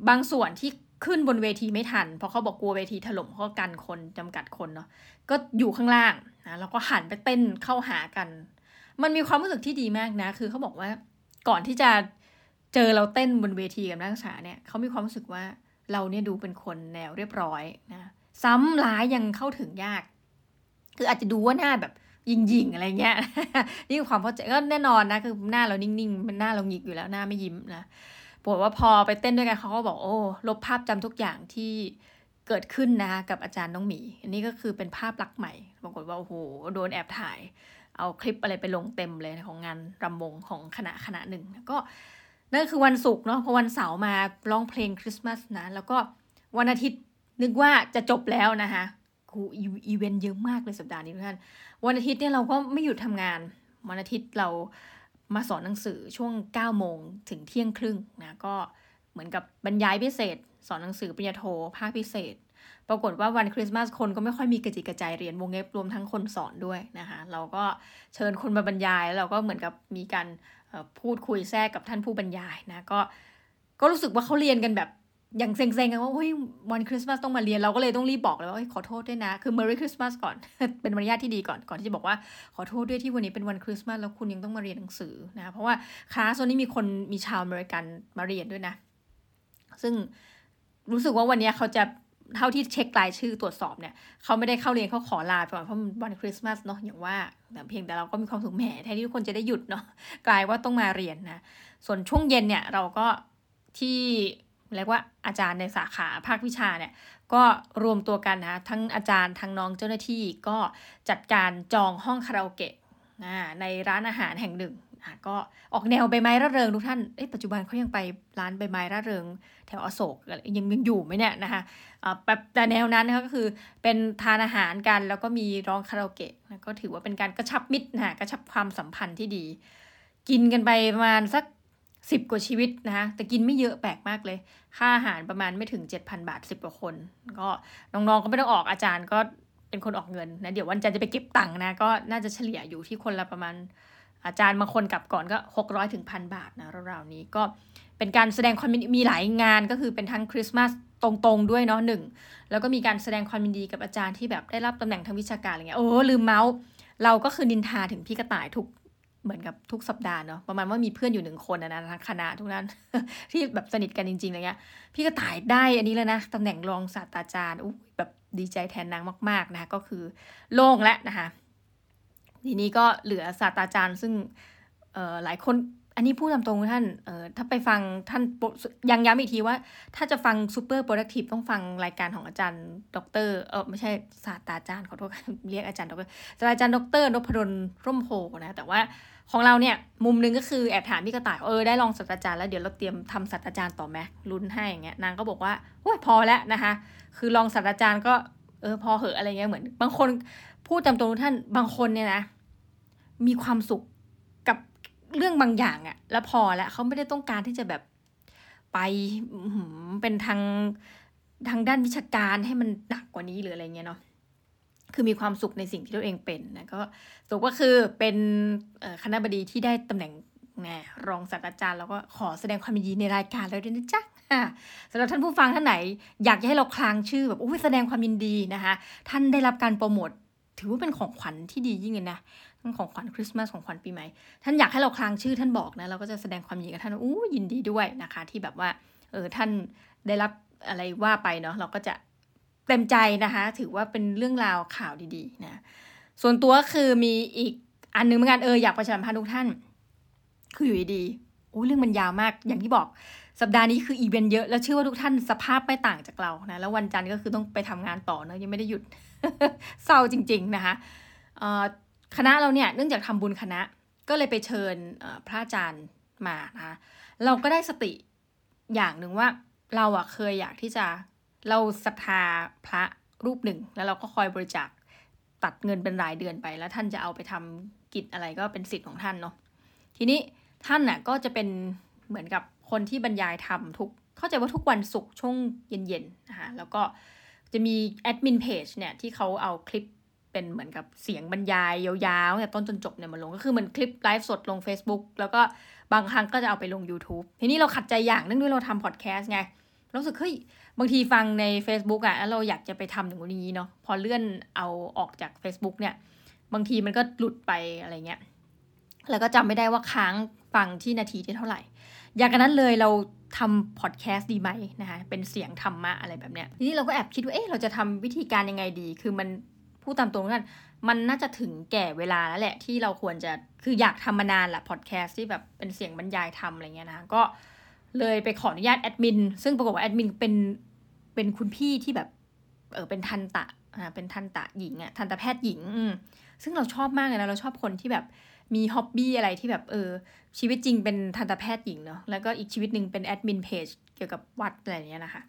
บางส่วนที่ขึ้นบนเวทีไม่ทัน เพราะเขาบอกกลัวเวทีถล่มเขากันคนจำกัดคนเนาะ ก็อยู่ข้างล่างนะแล้วก็หันไปเต้นเข้าหากัน มันมีความรู้สึกที่ดีมากนะ คือเขาบอกว่าก่อนที่จะ เจอเราเต้นบนเวทีกับนักศึกษาเนี่ยเขามีความรู้สึกว่าเราเนี่ยดูเป็นคนแนวเรียบร้อยนะซ้ำร้ายยังเข้าถึงยาก คืออาจจะดูว่าหน้าแบบยิงๆอะไรเงี้ยนี่คือความเข้าใจก็แน่นอนนะคือหน้าเรานิ่งๆมันหน้าเราหงิกอยู่แล้วหน้าไม่ยิ้มนะปวดว่าพอไปเต้นด้วยกันเขาก็บอกโอ้ลบภาพจำทุกอย่างที่เกิดขึ้นนะคะกับอาจารย์น้องหมี อันนี้ก็คือเป็นภาพลักษณ์ใหม่ปรากฏว่าโอ้โหโดนแอบถ่าย เอาคลิปอะไรไปลงเต็มเลยของงานรำวงของคณะคณะหนึ่งก็ นั่นคือวันศุกร์เนาะพอวันเสาร์มาร้องเพลงคริสต์มาสนะ แล้วก็วันอาทิตย์นึกว่าจะจบแล้วนะคะกูอีเวนต์เยอะมากเลยสัปดาห์นี้ทุกท่านวันอาทิตย์เนี่ยเราก็ไม่หยุดทำงาน วันอาทิตย์เรามาสอนหนังสือช่วง9โมงถึงเที่ยงครึ่งนะก็เหมือนกับบรรยายพิเศษ สอนหนังสือปริญญาโทภาคพิเศษ ปรากฏว่าวันคริสต์มาสคนก็ไม่ค่อยมีกระจิกกระจายเรียนวงเล็บรวมทั้งคนสอนด้วยนะคะเราก็เชิญคนมาบรรยาย แล้วเราก็เหมือนกับมีการพูดคุยแทรกกับท่านผู้บรรยายนะก็ก็รู้สึกว่าเขาเรียนกันแบบอย่างเซ็งๆกันว่าเฮ้ยวันคริสต์มาสต้องมาเรียนเราก็เลยต้องรีบบอกเลยว่าขอโทษด้วยนะ คือ Merry Christmas ก่อน เป็นมารยาทที่ดีก่อนก่อนที่จะบอกว่าขอโทษด้วยที่วันนี้เป็นวันคริสต์มาสแล้วคุณยังต้องมาเรียนหนังสือนะเพราะว่าคลาสวันนี้มีคนมีชาวอเมริกันมาเรียนด้วยนะ ซึ่งรู้สึกว่าวันนี้เขาจะ เท่าที่เช็ครายชื่อตรวจสอบเนี่ยเขาไม่ได้เข้าเรียนเขาขอลาไปก่อนเพราะวันคริสต์มาสเนาะอย่างว่าแต่เพียงแต่เราก็มีความสุขแหมแทนที่ทุกคนจะได้หยุดเนาะกลายว่าต้องมาเรียนนะส่วนช่วงเย็นเนี่ยเราก็ที่เรียกว่าอาจารย์ในสาขาภาควิชาเนี่ยก็รวมตัวกันนะทั้งอาจารย์ทั้งน้องเจ้าหน้าที่ก็จัดการจองห้องคาราโอเกะในร้านอาหารแห่งหนึ่งก็ออกแนวใบไม้ระเริงทุกท่านปัจจุบันเขายังไปร้านใบไม้ระเริง แถวอโศกยังยังอยู่ไหมเนี่ยนะคะ แบบแต่แนวนั้นก็คือเป็นทานอาหารกันแล้วก็มีร้องคาราโอเกะก็ถือว่าเป็นการกระชับมิตรนะกระชับความสัมพันธ์ที่ดี กินกันไปประมาณสักสิบกว่าชีวิตนะคะแต่กินไม่เยอะแปลกมากเลย ค่าอาหารประมาณไม่ถึง7,000บาท10กว่าคน ก็น้องๆก็ไม่ต้องออกอาจารย์ก็เป็นคนออกเงินนะเดี๋ยววันจันทร์จะไปเก็บตังค์นะก็น่าจะเฉลี่ยอยู่ที่คนละประมาณอาจารย์บางคนกลับก่อนก็600ถึงพันบาทนะราวๆนี้ก็เป็นการแสดงความมีหลายงานก็คือเป็นทั้งคริสต์มาส ตรงๆด้วยเนาะหนึ่งแล้วก็มีการแสดงความยินดีกับอาจารย์ที่แบบได้รับตำแหน่งทางวิชาการอะไรเงี้ยโอ้ลืมเมาส์เราก็คือนินทาถึงพี่กระต่ายทุกเหมือนกับทุกสัปดาห์เนาะประมาณว่ามีเพื่อนอยู่หนึ่งคนนะทั้งคณะทุกนั้นที่แบบสนิทกันจริงๆอะไรเงี้ยพี่กระต่ายได้อันนี้แล้วนะตำแหน่งรองศาสตราจารย์อู้แบบดีใจแทนนางมาก ๆนะคะก็คือโล่งแล้วนะคะทีนี้ก็เหลือศาสตราจารย์ซึ่งหลายคน อันนี้พูดตามตรงท่านเอ่อถ้าไปฟังท่านยังย้ำอีกทีว่า ถ้าจะฟัง Super Productive ต้องฟังรายการของอาจารย์ดรเออไม่ใช่ศาสตราจารย์ขอโทษเรียกอาจารย์ดรศาสตราจารย์ดรนพดลร่มโพนะแต่ว่าของเราเนี่ยมุมนึงก็คือแอบถามพี่กระต่ายเออได้ลองศาสตราจารย์แล้วเดี๋ยวเราเตรียมทำศาสตราจารย์ต่อไหมลุ้นให้อย่างเงี้ยนางก็บอกว่าโอ้ยพอแล้วนะคะคือลองศาสตราจารย์ก็เออพอเหอะอะไรเงี้ยเหมือน บางคนพูดตามตรงท่านบางคนเนี่ยนะมีความสุข เรื่องบางอย่างอะแล้วพอแล้วเขาไม่ได้ต้องการที่จะแบบไปเป็นทางทางด้านวิชาการให้มันหนักกว่านี้หรืออะไรเงี้ยเนาะคือมีความสุขในสิ่งที่ตัวเองเป็นนะก็สุขก็คือเป็นคณะบดีที่ได้ตำแหน่งแน่รองศาสตราจารย์แล้วก็ขอแสดงความยินดีในรายการแล้วด้วยนะจ๊ะสำหรับท่านผู้ฟังท่านไหน อยากให้เราคลางชื่อแบบโอ้ยแสดงความยินดีนะคะ ท่านได้รับการโปรโมท ถือว่าเป็นของขวัญที่ดียิ่งเลยนะทั้งของขวัญคริสต์มาสของขวัญปีใหม่ ท่านอยากให้เราคลางชื่อท่านบอกนะ เราก็จะแสดงความยินดีกับท่านอู้ยินดีด้วยนะคะ ที่แบบว่าเออท่านได้รับอะไรว่าไปเนาะเราก็จะเต็มใจนะคะ ถือว่าเป็นเรื่องราวข่าวดีๆนะส่วนตัวคือมีอีกอันนึงเหมือนกันเอออยากประชาสัมพันธ์ทุกท่าน คืออยู่ดีโอ้เรื่องมันยาวมากอย่างที่บอกสัปดาห์นี้คืออีเวนต์เยอะแล้วเชื่อว่าทุกท่านสภาพไม่ต่างจากเรานะแล้ววันจันทร์ก็คือต้องไปทำงานต่อเนะยังไม่ได้หยุด เศร้าจริง ๆ นะคะคณะเราเนี่ยเนื่องจากทำบุญคณะก็เลยไปเชิญพระอาจารย์มานะคะเราก็ได้สติอย่างหนึ่งว่าเราอะเคยอยากที่จะเราศรัทธาพระรูปหนึ่ง แล้วเราก็คอยบริจาคตัดเงินเป็นรายเดือนไป แล้วท่านจะเอาไปทำกิจอะไรก็เป็นสิทธิ์ของท่านเนาะทีนี้ท่านน่ะก็จะเป็นเหมือนกับคนที่บรรยายทำทุกเข้าใจว่าทุกวันศุกร์ช่วงเย็นๆนะคะแล้วก็ จะมีแอดมินเพจเนี่ยที่เขาเอาคลิปเป็นเหมือนกับเสียงบรรยายยาวๆแต่ยต้นจนจบเนี่ยมาลงก็คือเหมือนคลิปไลฟ์สดลง Facebook แล้วก็บางครั้งก็จะเอาไปลง YouTube ทีนี้เราขัดใจอย่างเนึงด้วยเราทำพอดแคสต์ไงรู้สึกเฮ้ยบางทีฟังใน Facebook อะ่ะแล้วเราอยากจะไปทำอย่างนี้เนาะพอเลื่อนเอาออกจาก Facebook เนี่ย บางทีมันก็หลุดไปอะไรเงี้ยแล้วก็จำไม่ได้ว่าค้างฟังที่นาทีที่เท่าไหร่ อย่างนั้นเลยเราทำพอดแคสต์ดีไหมนะคะเป็นเสียงธรรมะอะไรแบบเนี้ยทีนี้เราก็แอบคิดว่าเอ๊ะเราจะทำวิธีการยังไงดี คือมันพูดตามตรงกันมันน่าจะถึงแก่เวลาแล้วแหละที่เราควรจะคืออยากทำมานานละพอดแคสต์ที่แบบเป็นเสียงบรรยายทำอะไรเงี้ยนะก็เลยไปขออนุญาตแอดมินซึ่งปรากฏว่าแอดมินเป็นเป็นคุณพี่ที่แบบเออเป็นทันตะอ่าเป็นทันตะหญิงอะทันตแพทย์หญิงซึ่งเราชอบมากเลยนะเราชอบคนที่แบบ มี hobby อะไรที่แบบเออ ชีวิตจริงเป็นทันตแพทย์หญิงเนาะแล้วก็อีกชีวิตหนึ่งเป็นแอดมินเพจเกี่ยวกับวัดอะไรเงี้ยนะคะ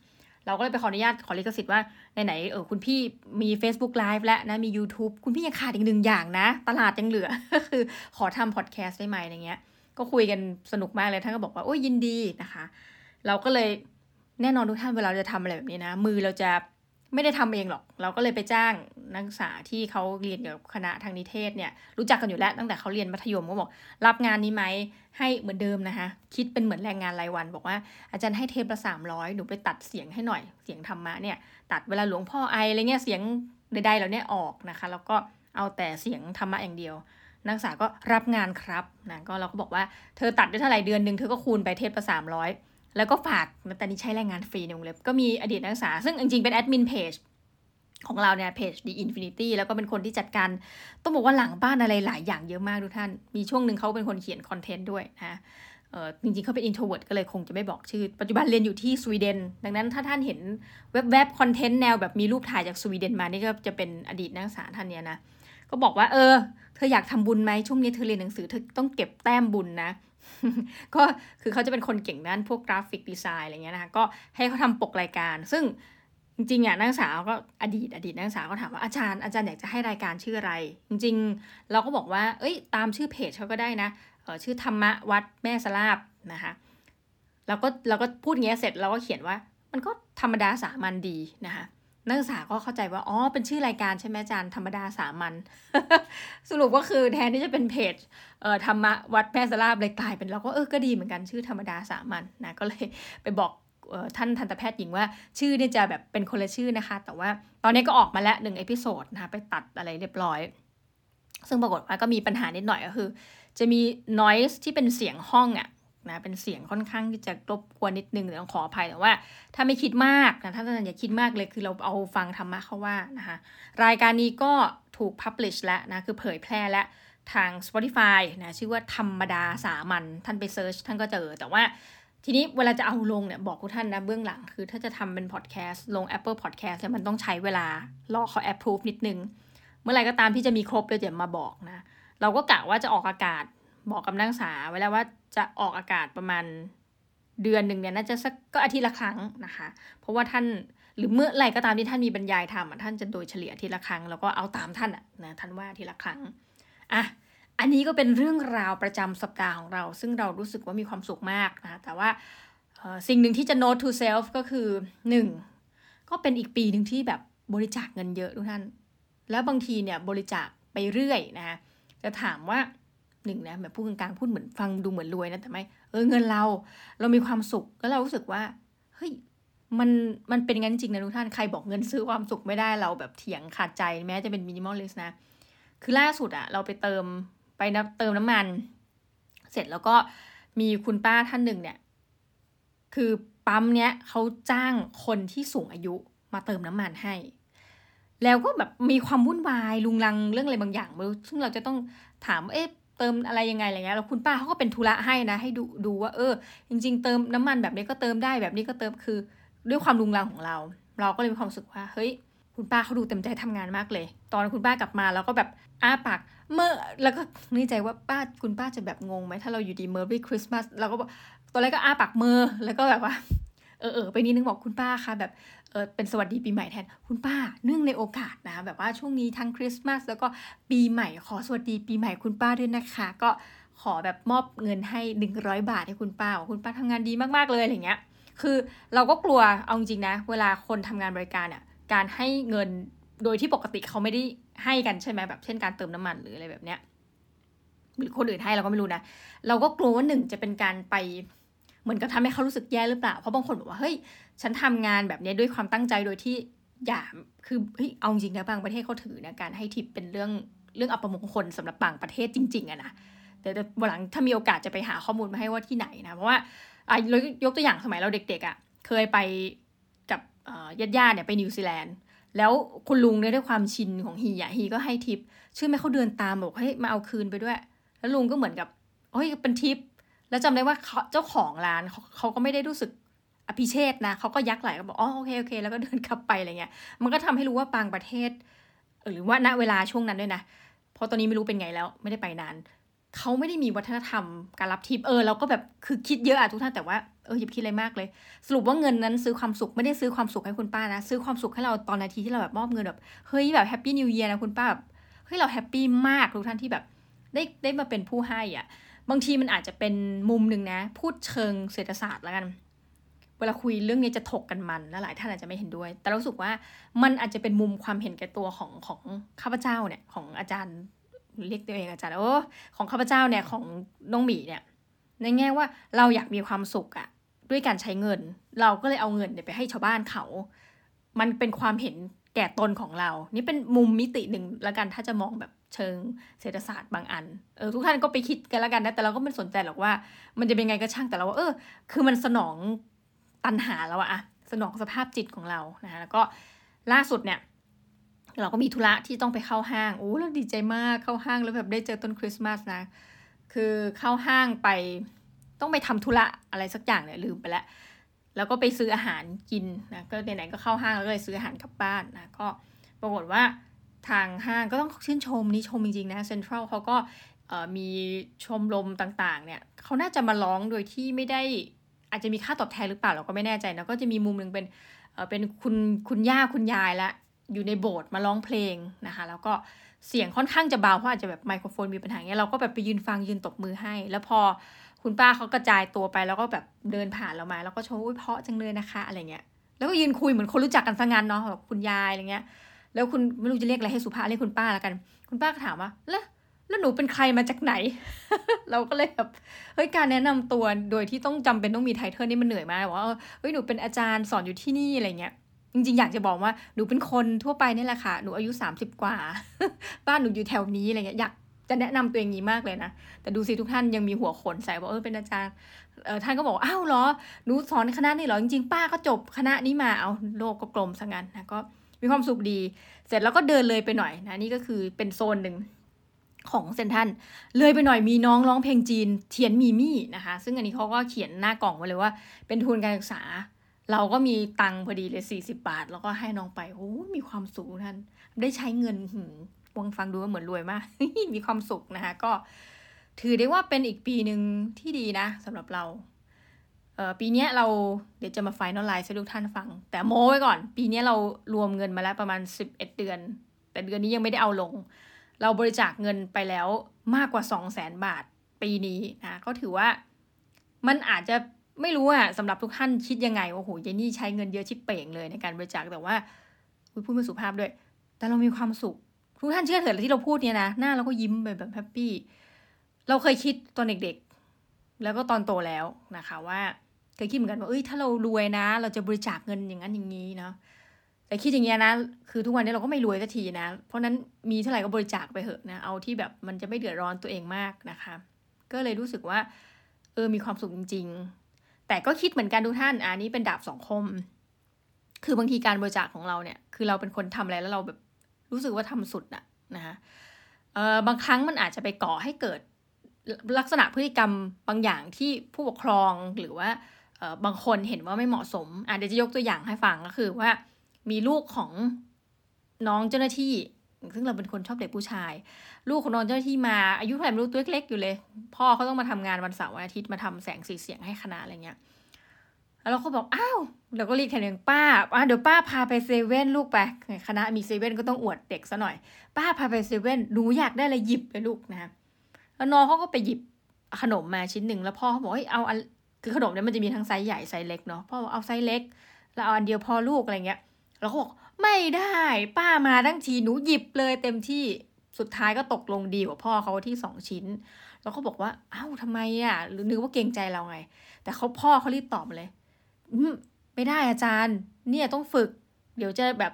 เราก็เลยไปขออนุญาตขอลิขสิทธิ์ว่าไหนๆเออคุณพี่มี Facebook Live และนะมี YouTube คุณพี่ยังขาดอีกหนึ่งอย่างนะ ตลาดยังเหลือก็คือขอทำพอดแคสต์ได้ไหมอะไรเงี้ย ก็คุยกันสนุกมากเลยท่านก็บอกว่า โอ้ยยินดีนะคะ เราก็เลยแน่นอนทุกท่านเวลาเราจะทำอะไรแบบนี้นะ มือเราจะ ไม่ได้ทำเองหรอก เราก็เลยไปจ้างนักศึกษาที่เขาเรียนเกี่ยวกับคณะทางนิเทศเนี่ยรู้จักกันอยู่แล้วตั้งแต่เขาเรียนมัธยมก็บอกรับงานนี้ไหมให้เหมือนเดิมนะคะ คิดเป็นเหมือนแรงงานรายวัน บอกว่าอาจารย์ให้เทปละสามร้อยหนูไปตัดเสียงให้หน่อยเสียงธรรมะเนี่ยตัดเวลาหลวงพ่อไออะไรเงี้ยเสียงใดๆเหล่านี้ออกนะคะ แล้วก็เอาแต่เสียงธรรมะอย่างเดียว นักศึกษาก็รับงานครับนะก็เราก็บอกว่าเธอตัดได้เท่าไหร่เดือนหนึ่งเธอก็คูณไปเทปละสามร้อย แล้วก็ฝากแต่นี้ใช้แรงงานฟรีในวงเล็บก็มีอดีตนักศึกษา ซึ่งจริงๆ เป็นแอดมินเพจของเราเนี่ยเพจ The Infinity แล้วก็เป็นคนที่จัดการ ต้องบอกว่าหลังบ้านอะไรหลายอย่างเยอะมากทุกท่าน มีช่วงหนึ่งเขาเป็นคนเขียนคอนเทนต์ด้วยนะเออจริงๆเขาเป็น introvert ก็เลยคงจะไม่บอกชื่อ ปัจจุบันเรียนอยู่ที่สวีเดน ดังนั้นถ้าท่านเห็นเว็บเว็บคอนเทนต์แนวแบบมีรูปถ่ายจากสวีเดนมานี่ก็จะเป็นอดีตนักศึกษาท่านเนี้ยนะก็บอกว่าเออ เธออยากทำบุญไหมช่วงนี้เธอเรียนหนังสือเธอต้องเก็บแต้มบุญนะก็คือเขาจะเป็นคนเก่งด้านพวกกราฟิกดีไซน์อะไรเงี้ยนะคะก็ให้เขาทำปกรายการ ซึ่งจริงๆอะนักศึกษาก็อดีตอดีตนักศึกษาก็ถามว่าอาจารย์อาจารย์อยากจะให้รายการชื่ออะไร จริงๆ เราก็บอกว่า เอ้ย ตามชื่อเพจเขาก็ได้นะชื่อธรรมะวัดแม่สลาบนะคะเราก็เราก็พูดเงี้ยเสร็จเราก็เขียนว่า มันก็ธรรมดาสามัญดีนะคะ นักศึกษาก็เข้าใจว่า อ๋อ เป็นชื่อรายการใช่ไหมอาจารย์ธรรมดาสามัญ สรุปก็คือแทนที่จะเป็นเพจ เอ่อธรรมะวัดแม่สลาบเลยกลายเป็นเราก็เออ ก็ดีเหมือนกันชื่อธรรมดาสามัญนะ ก็เลยไปบอกท่านทันตแพทย์หญิงว่าชื่อเนี่ยจะแบบเป็นคนละชื่อนะคะ แต่ว่าตอนนี้ก็ออกมาแล้วหนึ่ง episode นะคะไปตัดอะไรเรียบร้อย ซึ่งปรากฏว่าก็มีปัญหานิดหน่อยก็คือ จะมี noise ที่เป็นเสียงห้องอะ่ะ นะ เป็นเสียงค่อนข้างที่จะรบกวนนิดนึงต้องขออภัยแต่ว่า ถ้าไม่คิดมากนะท่านอาจารย์อย่าคิดมากเลยคือเราเอาฟังธรรมะเขาว่านะคะรายการนี้ก็ถูก publish แล้วนะคือเผยแพร่และทาง Spotify นะชื่อว่าธรรมดาสามัญท่านไป search ท่านก็เจอ แต่ว่าทีนี้เวลาจะเอาลงเนี่ยบอกทุกท่านนะเบื้องหลังคือถ้าจะทำเป็นพอดแคสต์ลง Apple Podcast เนี่ยมันต้องใช้เวลารอเขา approve นิดนึง เมื่อไรก็ตามที่จะมีครบเลยจะมาบอกนะ เราก็กะว่าจะออกอากาศ บอกกับนักศึกษาไว้แล้วว่าจะออกอากาศประมาณเดือนหนึ่งเนี่ยน่าจะสักก็อาทิตย์ละครั้งนะคะ เพราะว่าท่านหรือเมื่อไรก็ตามที่ท่านมีบรรยายทำท่านจะโดยเฉลี่ยอาทิตย์ละครั้งแล้วก็เอาตามท่านนะท่านว่าอาทิตย์ละครั้งอะอันนี้ก็เป็นเรื่องราวประจำสัปดาห์ของเรา ซึ่งเรารู้สึกว่ามีความสุขมากนะแต่ว่าสิ่งหนึ่งที่จะ note to self ก็คือหนึ่งก็เป็นอีกปีหนึ่งที่แบบบริจาคเงินเยอะทุกท่าน แล้วบางทีเนี่ยบริจาคไปเรื่อยนะคะจะถามว่า หนึ่งนะแบบพูดกลางๆพูดเหมือนฟังดูเหมือนรวยนะแต่ไม่เออเงินเราเรามีความสุขแล้วเรารู้สึกว่าเฮ้ยมันมันเป็นงั้นจริงนะทุกท่านใครบอกเงินซื้อความสุขไม่ได้เราแบบเถียงขาดใจแม้จะเป็นมินิมอลลิสนะ คือล่าสุดอะเราไปเติมไปนะเติมน้ำมัน เสร็จแล้วก็มีคุณป้าท่านหนึ่งเนี่ย คือปั๊มเนี้ยเขาจ้างคนที่สูงอายุมาเติมน้ำมันให้ แล้วก็แบบมีความวุ่นวายลุงลังเรื่องอะไรบางอย่างซึ่งเราจะต้องถามเอ๊ะ เติมอะไรยังไงอะไรเงี้ยแล้วคุณป้าเขาก็เป็นธุระให้นะ ให้ดูดูว่าเออ จริง ๆ เติมน้ำมันแบบนี้ก็เติมได้แบบนี้ก็เติมคือด้วยความรุงรังของเรา เราก็เลยมีความรู้สึกว่าเฮ้ยคุณป้าเขาดูเต็มใจทำงานมากเลย ตอนคุณป้ากลับมาแล้วก็แบบอ้าปากเมื่อแล้วก็นี่ใจว่าป้าคุณป้าจะแบบงงไหมถ้าเราอยู่ดีเมอร์รี่คริสต์มาสเราก็ตอนแรกก็อ้าปากเมอแล้วก็แบบว่าเออเออไปนิดนึงบอกคุณป้าค่ะแบบ เออเป็นสวัสดีปีใหม่แทนคุณป้า เนื่องในโอกาสนะ แบบว่าช่วงนี้ทั้งคริสต์มาสแล้วก็ปีใหม่ขอสวัสดีปีใหม่คุณป้าด้วยนะคะ ก็ขอแบบมอบเงินให้หนึ่งร้อยบาทให้คุณป้าคุณป้าทำงานดีมากๆเลยอะไรเงี้ย คือเราก็กลัวเอาจริงนะ เวลาคนทำงานบริการอะการให้เงินโดยที่ปกติเขาไม่ได้ให้กันใช่ไหมแบบเช่นการเติมน้ำมันหรืออะไรแบบเนี้ยหรือคนอื่นให้เราก็ไม่รู้นะ เราก็กลัวว่าหนึ่งจะเป็นการไป เหมือนกับทำให้เขารู้สึกแย่หรือเปล่า เพราะบางคนบอกว่าเฮ้ยฉันทำงานแบบนี้ด้วยความตั้งใจโดยที่อย่าคือเฮ้ยเอาจริงนะบางประเทศเขาถือนะการให้ทิปเป็นเรื่องเรื่องอัปมงคลสำหรับบางประเทศจริงๆอะนะแต่วันหลังถ้ามีโอกาสจะไปหาข้อมูลมาให้ว่าที่ไหนนะเพราะว่าอะยกตัวอย่างสมัยเราเด็กๆอะ่ะเคยไปกับญาติญาติเนี่ยไปนิวซีแลนด์แล้วคุณลุงเนี่ยด้วยความชินของ he อะ he ก็ให้ทิปเชื่อไหมเขาเดินตามบอกให้มาเอาคืนไปด้วย แล้วลุงก็เหมือนกับโอ้ยเป็นทิป แล้วจำได้ว่าเจ้าของร้านเขาก็ไม่ได้รู้สึก appreciate นะเขาก็ยักไหลก็บอกอ๋อโอเคโอเค แล้วก็เดินกลับไปอะไรเงี้ย มันก็ทำให้รู้ว่าบางประเทศ หรือว่าณเวลาช่วงนั้นด้วยนะเพราะตอนนี้ไม่รู้เป็นไงแล้ว ไม่ได้ไปนานเขาไม่ได้มีวัฒนธรรมการรับทิปเออเราก็แบบคือคิดเยอะอะทุกท่านแต่ว่าเอออย่าคิดอะไรมากเลย สรุปว่าเงินนั้นซื้อความสุขไม่ได้ซื้อความสุขให้คุณป้านะซื้อความสุขให้เราตอนนาทีที่เราแบบมอบเงินแบบเฮ้ยแบบแฮปปี้นิวเยียร์นะคุณป้าแบบเฮ้ยเราแฮปปี้มากทุกท่านที่แบบได้ได้มาเป็นผู้ให้อะ บางทีมันอาจจะเป็นมุมหนึ่งนะ พูดเชิงเศรษฐศาสตร์แล้วกัน เวลาคุยเรื่องนี้จะถกกันมันและหลายท่านอาจจะไม่เห็นด้วย แต่รู้สึกว่ามันอาจจะเป็นมุมความเห็นแก่ตัวของของข้าพเจ้าเนี่ยของอาจารย์เรียกตัวเองอาจารย์โอ้ของข้าพเจ้าเนี่ยของน้องหมีเนี่ยในแง่ว่าเราอยากมีความสุขอะด้วยการใช้เงิน เราก็เลยเอาเงินเนี่ยไปให้ชาวบ้านเขา มันเป็นความเห็น ก่ตนของเรา นี่เป็นมุมมิติหนึ่งล้วกันถ้าจะมองแบบเชิงเศรษฐศาสตร์บางอัน เออทุกท่านก็ไปคิดกันล้วกันนะ แต่เราก็ไม่สนใจหรอกว่า มันจะเป็นไงก็ช่างแต่เราว่า เออ คือมันสนองตันหาแล้วอะสนองสภาพจิตของเรานะแล้วก็ล่าสุดเนี่ย เราก็มีธุระที่ต้องไปเข้าห้างโอ้เราดีใจมากเข้าห้างแล้วแบบได้เจอต้นคริสต์มาสนะ คือเข้าห้างไปต้องไปทำธุระอะไรสักอย่างเนี่ยลืมไปแล้ว แล้วก็ไปซื้ออาหารกินนะก็ไหนๆก็เข้าห้างแล้วก็เลยซื้ออาหารกลับบ้านนะก็ปรากฏว่าทางห้างก็ต้องชื่นชมนี่ชมจริงๆนะเซ็นทรัลเขาก็มีชมรมต่างๆเนี่ยเขาน่าจะมาร้องโดยที่ไม่ได้อาจจะมีค่าตอบแทนหรือเปล่าเราก็ไม่แน่ใจนะก็จะมีมุมหนึ่งเป็นเป็นคุณคุณย่าคุณยายละอยู่ในโบสถ์มาร้องเพลงนะคะ แล้วก็เสียงค่อนข้างจะเบาเพราะอาจจะแบบไมโครโฟนมีปัญหาเงี้ยเราก็แบบไปยืนฟังยืนตบมือให้ แล้วพอ คุณป้าเขากระจายตัวไปแล้วก็แบบเดินผ่านเรามา แล้วก็โชว์เพาะจังเลยนะคะอะไรเงี้ยแล้วก็ยืนคุยเหมือนคนรู้จักกันซะงั้นเนาะแบบคุณยายอะไรเงี้ย แล้วคุณไม่รู้จะเรียกอะไรให้สุภาพเรียกคุณป้าแล้วกัน คุณป้าก็ถามว่าแล้วแล้วหนูเป็นใครมาจากไหน เราก็เลยแบบเฮ้ยการแนะนำตัวโดยที่ต้องจำเป็นต้องมีไทเทอร์นี่มันเหนื่อยมากว่าเฮ้ยหนูเป็นอาจารย์สอนอยู่ที่นี่อะไรเงี้ยจริงๆ อยากจะบอกว่าหนูเป็นคนทั่วไปนี่แหละค่ะ หนูอายุสามสิบกว่า บ้านหนูอยู่แถวนี้อะไรเงี้ยอยาก จะแนะนำตัวเองนี้มากเลยนะ แต่ดูสิทุกท่านยังมีหัวขนใส่บอกเออเป็นอาจารย์เออท่านก็บอกอ้าวเหรอหนูสอนคณะนี้เหรอจริงๆป้าก็จบคณะนี้มาเอาโลกก็กลมซะงั้นนะก็มีความสุขดี เสร็จแล้วก็เดินเลยไปหน่อยนะนี่ก็คือเป็นโซนหนึ่งของเซ็นทรัลเลยไปหน่อยมีน้องร้องเพลงจีนเถียนมี่มี่นะคะ ซึ่งอันนี้เขาก็เขียนหน้ากล่องไว้เลยว่า เป็นทุนการศึกษา เราก็มีตังค์พอดีเลยสี่สิบบาท แล้วก็ให้น้องไปโอ้ มีความสุขท่าน ได้ใช้เงินหื วังฟังดูว่าเหมือนรวยมาก มีความสุขนะคะก็ถือได้ว่าเป็นอีกปีหนึ่งที่ดีนะสำหรับเราเออปีนี้เราเดี๋ยวจะมา finalize ให้ทุกท่านฟัง แต่โม้ไว้ก่อน ปีนี้เรารวมเงินมาแล้วประมาณสิบเอ็ดเดือน แต่เดือนนี้ยังไม่ได้เอาลง เราบริจาคเงินไปแล้วมากกว่าสองแสนบาทปีนี้นะก็ถือว่ามันอาจจะไม่รู้อะสำหรับทุกท่านคิดยังไงว่าโหยนี่ใช้เงินเยอะชิบเป่งเลยในการบริจาคแต่ว่าพูดไม่สุภาพด้วย แต่เรามีความสุข ทุกท่านเชื่อเถิดที่เราพูดเนี่ยนะหน้าเราก็ยิ้มไปแบบ happy เราเคยคิดตอนเด็กๆ แล้วก็ตอนโตแล้วนะคะ ว่าเคยคิดเหมือนกันว่าเอ้ยถ้าเรารวยนะ เราจะบริจาคเงินอย่างนั้นอย่างนี้เนาะแต่คิดอย่างเงี้ยนะ คือทุกวันนี้เราก็ไม่รวยสักทีนะ เพราะนั้นมีเท่าไหร่ก็บริจาคไปเถอะนะ เอาที่แบบมันจะไม่เดือดร้อนตัวเองมากนะคะ ก็เลยรู้สึกว่า เออมีความสุขจริง ๆ แต่ก็คิดเหมือนกันทุกท่านอันนี้เป็นดาบสองคม คือบางทีการบริจาคของเราเนี่ย คือเราเป็นคนทำอะไรแล้วเราแบบ รู้สึกว่าทำสุดอะนะคะเออบางครั้งมันอาจจะไปก่อให้เกิดลักษณะพฤติกรรมบางอย่างที่ผู้ปกครองหรือว่าบางคนเห็นว่าไม่เหมาะสมอเดี๋ยวจะยกตัวอย่างให้ฟังก็คือว่ามีลูกของน้องเจ้าหน้าที่ ซึ่งเราเป็นคนชอบเด็กผู้ชาย ลูกของน้องเจ้าหน้าที่มาอายุเท่าไหร่ไม่รู้ตัวเล็กๆอยู่เลย พ่อเขาต้องมาทำงานวันเสาร์วันอาทิตย์มาทำแสงสีเสียงให้คณะอะไรเงี้ย แล้วเราก็บอกอ้าวเราก็รียกแทนเองป้าอะเดี๋ยวป้าพาไปเซเว่นลูกไปคณะมีเซเว่นก็ต้องอวดเด็กซะหน่อย ป้าพาไปเซเว่นหนูอยากได้อะไรหยิบไปลูกนะแล้วน้องเขาก็ไปหยิบขนมมาชิ้นหนึ่งแล้วพ่อเขาบอกเฮ้ยเอาอันคือขนมเนี่ยมันจะมีทั้งไซส์ใหญ่ไซส์เล็กเนาะพ่อบอกเอาไซส์เล็ก แล้วเอาอันเดียวพอลูกอะไรเงี้ยเราก็บอกไม่ได้ ป้ามาทั้งทีหนูหยิบเลยเต็มที่สุดท้ายก็ตกลงดีกับพ่อเขาที่สองชิ้น แล้วเราบอกว่า เอ้าทำไมอะหรือนึกว่าเกรงใจเราไง แต่เขาพ่อเขารีบตอบเลย ไม่ได้อาจารย์ เนี่ยต้องฝึก เดี๋ยวจะแบบ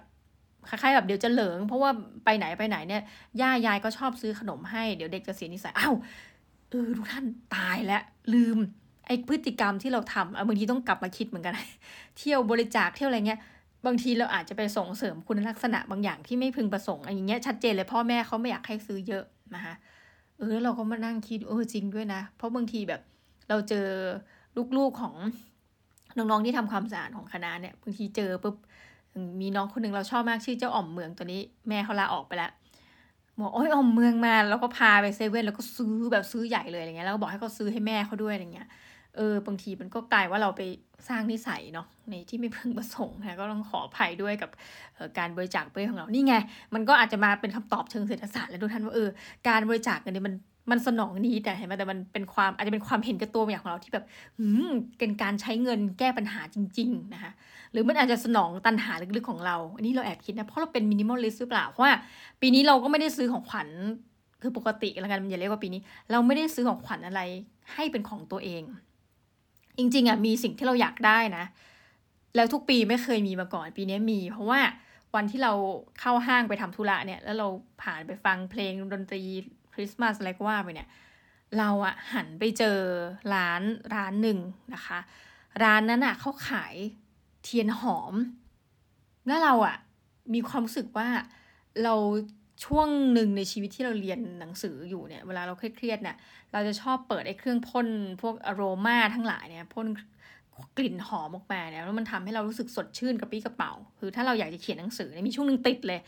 คล้ายๆแบบเดี๋ยวจะเหลิง เพราะว่าไปไหนไปไหนเนี่ยย่ายายก็ชอบซื้อขนมให้เดี๋ยวเด็กจะเสียนิสัยอ้าวเออทุกท่านตายแล้วลืมไอ้พฤติกรรมที่เราทำบางทีต้องกลับมาคิดเหมือนกัน เที่ยวบริจาคเที่ยวอะไรเงี้ย บางทีเราอาจจะไปส่งเสริมคุณลักษณะบางอย่างที่ไม่พึงประสงค์อย่างเงี้ยชัดเจนเลยพ่อแม่เขาไม่อยากให้ซื้อเยอะนะคะเออเราก็มานั่งคิดเออจริงด้วยนะ เพราะบางทีแบบเราเจอลูกๆของ น้องๆที่ทำความสะอาดของคณะเนี่ยบางทีเจอปุ๊บมีน้องคนหนึ่งเราชอบมากชื่อเจ้าอ่อมเมืองตัวนี้แม่เขาลาออกไปแล้วบอกโอ้ยอ่อมเมืองมาแล้วก็พาไปเซเว่นแล้วก็ซื้อแบบซื้อใหญ่เลยอะไรเงี้ยแล้วก็บอกให้เขาซื้อให้แม่เขาด้วยอะไรเงี้ยเออบางทีมันก็กลายว่าเราไปสร้างนิสัยเนาะในที่ไม่พึงประสงค์นะก็ต้องขออภัยด้วยกับการบริจาคเป้ของเรานี่ไง มันก็อาจจะมาเป็นคำตอบเชิงเศรษฐศาสตร์แล้วทุกท่านว่าเออการบริจาคเงินนี่มัน มันสนอง need แต่เห็นไหมแต่มันเป็นความอาจจะเป็นความเห็นแก่ตัวอย่างของเราที่แบบอืมเป็นการใช้เงินแก้ปัญหาจริง ๆ นะคะ หรือมันอาจจะสนองตัณหาลึกๆของเรา อันนี้เราแอบคิดนะเพราะเราเป็น minimalist หรือเปล่าเพราะว่าปีนี้เราก็ไม่ได้ซื้อของขวัญคือปกติแล้วกันมันอย่าเรียกว่าปีนี้ เราไม่ได้ซื้อของขวัญอะไรให้เป็นของตัวเอง จริง ๆอะมีสิ่งที่เราอยากได้นะ แล้วทุกปีไม่เคยมีมาก่อนปีนี้มี เพราะว่าวันที่เราเข้าห้างไปทำธุระเนี่ย แล้วเราผ่านไปฟังเพลงดนตรี คริสต์มาสอะไรก็ว่าไปเนี่ย เราอะหันไปเจอร้านร้านหนึ่งนะคะ ร้านนั้นอะเขาขายเทียนหอม แล้วเราอะมีความรู้สึกว่าเราช่วงหนึ่งในชีวิตที่เราเรียนหนังสืออยู่เนี่ย เวลาเราเครียดๆเนี่ยเราจะชอบเปิดไอ้เครื่องพ่นพวกอโรมาทั้งหลายเนี่ยพ่น กลิ่นหอมออกมาเนี่ยแล้วมันทำให้เรารู้สึกสดชื่นกระปี้กระเป๋า คือถ้าเราอยากจะเขียนหนังสือเนี่ยมีช่วงหนึ่งติดเลย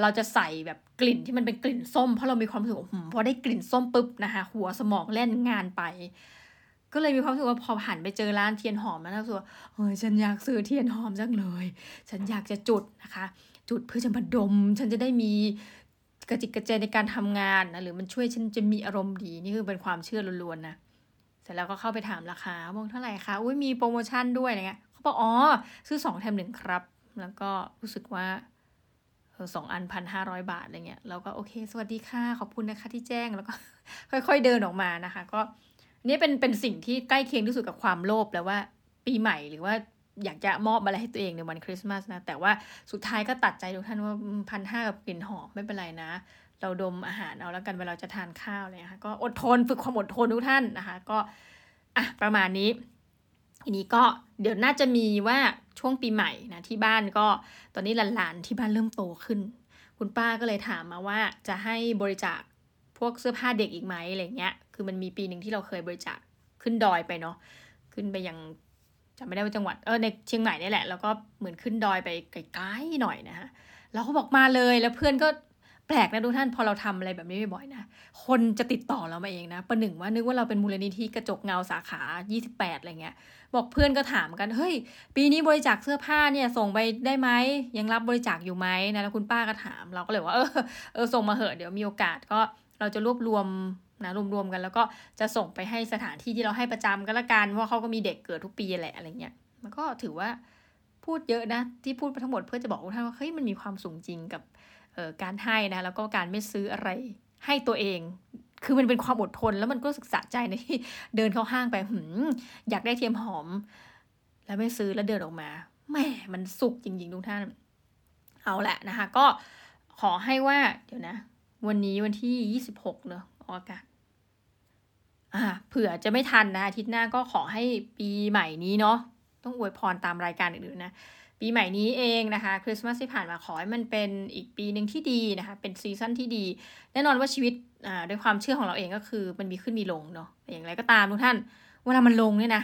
เราจะใส่แบบกลิ่นที่มันเป็นกลิ่นส้มเพราะเรามีความรู้สึกว่าพอได้กลิ่นส้มปุ๊บนะคะหัวสมองเล่นงานไป ก็เลยมีความรู้สึกว่าพอผ่านไปเจอร้านเทียนหอมแล้วรู้สึกว่าเฮ้ยฉันอยากซื้อเทียนหอมจังเลย ฉันอยากจะจุดนะคะ จุดเพื่อจะมาดม ฉันจะได้มีกระจิกกระเจในการทำงานนะหรือมันช่วยฉันจะมีอารมณ์ดีนี่คือเป็นความเชื่อล้วนๆนะ เสร็จแล้วก็เข้าไปถามราคาบอกเท่าไหร่คะอุ้ยมีโปรโมชั่นด้วยอะไรเงี้ยเขาบอกอ๋อซื้อสองแถมหนึ่งครับ แล้วก็รู้สึกว่าสองอันพันห้าร้อยบาทอะไรเงี้ยเราก็โอเค สวัสดีค่ะขอบคุณนะคะที่แจ้งแล้วก็ ค่อย ๆเดินออกมานะคะ ก็นี่เป็นเป็นสิ่งที่ใกล้เคียงที่สุดกับความโลภแล้วว่าปีใหม่หรือว่าอยากจะมอบอะไรให้ตัวเองในวันคริสต์มาสนะ แต่ว่าสุดท้ายก็ตัดใจทุกท่านว่าพันห้ากับกลิ่นหอมไม่เป็นไรนะ เราดมอาหารเอาแล้วกันเวลาจะทานข้าวเลยค่ะก็อดทนฝึกความอดทนทุกท่านนะคะ ก็อะประมาณนี้ทีนี้ก็เดี๋ยวน่าจะมีว่าช่วงปีใหม่นะที่บ้านก็ตอนนี้หลานๆที่บ้านเริ่มโตขึ้น คุณป้าก็เลยถามมาว่าจะให้บริจาคพวกเสื้อผ้าเด็กอีกไหมอะไรเงี้ย คือมันมีปีหนึ่งที่เราเคยบริจาคขึ้นดอยไปเนาะขึ้นไปยังจำไม่ได้ว่าจังหวัดเออในเชียงใหม่นี่แหละแล้วก็เหมือนขึ้นดอยไปไกลๆหน่อยนะคะแล้วเขาบอกมาเลยแล้วเพื่อนก็ ปลกนะทุกท่านพอเราทำอะไรแบบนี้บ่อยๆนะคนจะติดต่อเรามาเองนะประหนึ่งว่านึกว่าเราเป็นมูลนิธิกระจกเงาสาขา 28 อะไรเงี้ย บอกเพื่อนก็ถามกันเฮ้ย ปีนี้บริจาคเสื้อผ้าเนี่ยส่งไปได้ไหมยังรับบริจาคอยู่ไหมนะแล้วคุณป้าก็ถาม เราก็เลยว่าเออเออส่งมาเหอะเดี๋ยวมีโอกาสก็เราจะรวบรวมนะรวมๆกันแล้วก็จะส่งไปให้สถานที่ที่เราให้ประจำก็แล้วกันเพราะเขาก็มีเด็กเกิดทุกปีแหละอะไรเงี้ยมันก็ถือว่าพูดเยอะนะที่พูดไปทั้งหมดเพื่อจะบอกทุกท่านว่าเฮ้ยมันมีความสูงจริงกับ การให้นะแล้วก็การไม่ซื้ออะไรให้ตัวเอง คือมันเป็นความอดทน แล้วมันก็ศึกษาใจในที่เดินเข้าห้างไปหืมอยากได้เทียมหอม แล้วไม่ซื้อแล้วเดินออกมาแหมมันสุกจริงๆทุกท่าน เอาแหละนะคะ ก็ขอให้ว่าเดี๋ยวนะ วันนี้วันที่ยี่สิบหกเนอะออกอากาศอ่าเผื่อจะไม่ทันนะอาทิตย์หน้าก็ขอให้ปีใหม่นี้เนาะต้องอวยพรตามรายการอื่นๆนะ ปีใหม่นี้เองนะคะคริสต์มาสที่ผ่านมาขอให้มันเป็นอีกปีหนึ่งที่ดีนะคะ เป็นซีซั่นที่ดี แน่นอนว่าชีวิตด้วยความเชื่อของเราเองก็คือมันมีขึ้นมีลงเนาะแต่อย่างไรก็ตามทุกท่าน เวลามันลงเนี่ยนะ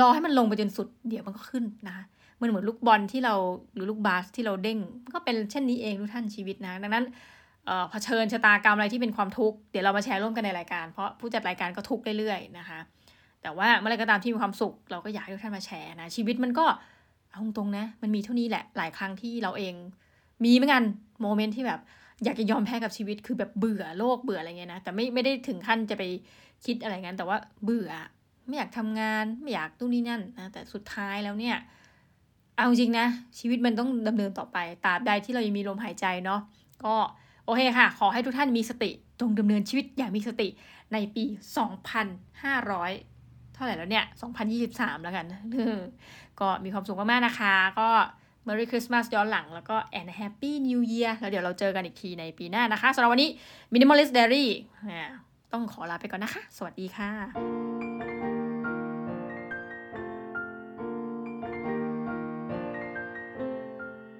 รอให้มันลงไปจนสุดเดี๋ยวมันก็ขึ้นนะคะมันเหมือนลูกบอลที่เราหรือลูกบาสที่เราเด้งก็เป็นเช่นนี้เองทุกท่านชีวิตนะ ดังนั้นเอ่อเผชิญชะตากรรมอะไรที่เป็นความทุกข์เดี๋ยวเรามาแชร์ร่วมกันในรายการ เพราะผู้จัดรายการก็ทุกข์เรื่อยๆนะคะ แต่ว่าเมื่อไรก็ตามที่มีความสุข เราก็อยากให้ทุกท่านมาแชร์นะชีวิตมันก็ เอาตรงๆนะ มันมีเท่านี้แหละ หลายครั้งที่เราเอง มีเหมือนกันโมเมนต์ที่แบบอยากจะยอมแพ้กับชีวิตคือแบบเบื่อโลกเบื่ออะไรเงี้ยนะแต่ไม่ไม่ได้ถึงขั้นจะไปคิดอะไรงั้น แต่ว่าเบื่อ ไม่อยากทำงานไม่อยากตู้นี่นั่นนะแต่สุดท้ายแล้วเนี่ย เอาจริงนะ ชีวิตมันต้องดำเนินต่อไปตราบใดที่เรายังมีลมหายใจเนาะก็โอเคค่ะ ขอให้ทุกท่านมีสติตรงดำเนินชีวิตอย่างมีสติในปี 2,500 เท่าไหร่แล้วเนี่ย 2023 แล้วกันก็มีความสุขมากๆนะคะ ก็ Merry Christmas ย้อนหลัง แล้วก็ and Happy New Year แล้วเดี๋ยวเราเจอกันอีกทีในปีหน้านะคะสำหรับวันนี้ Minimalist Diary ต้องขอลาไปก่อนนะคะ สวัสดีค่ะ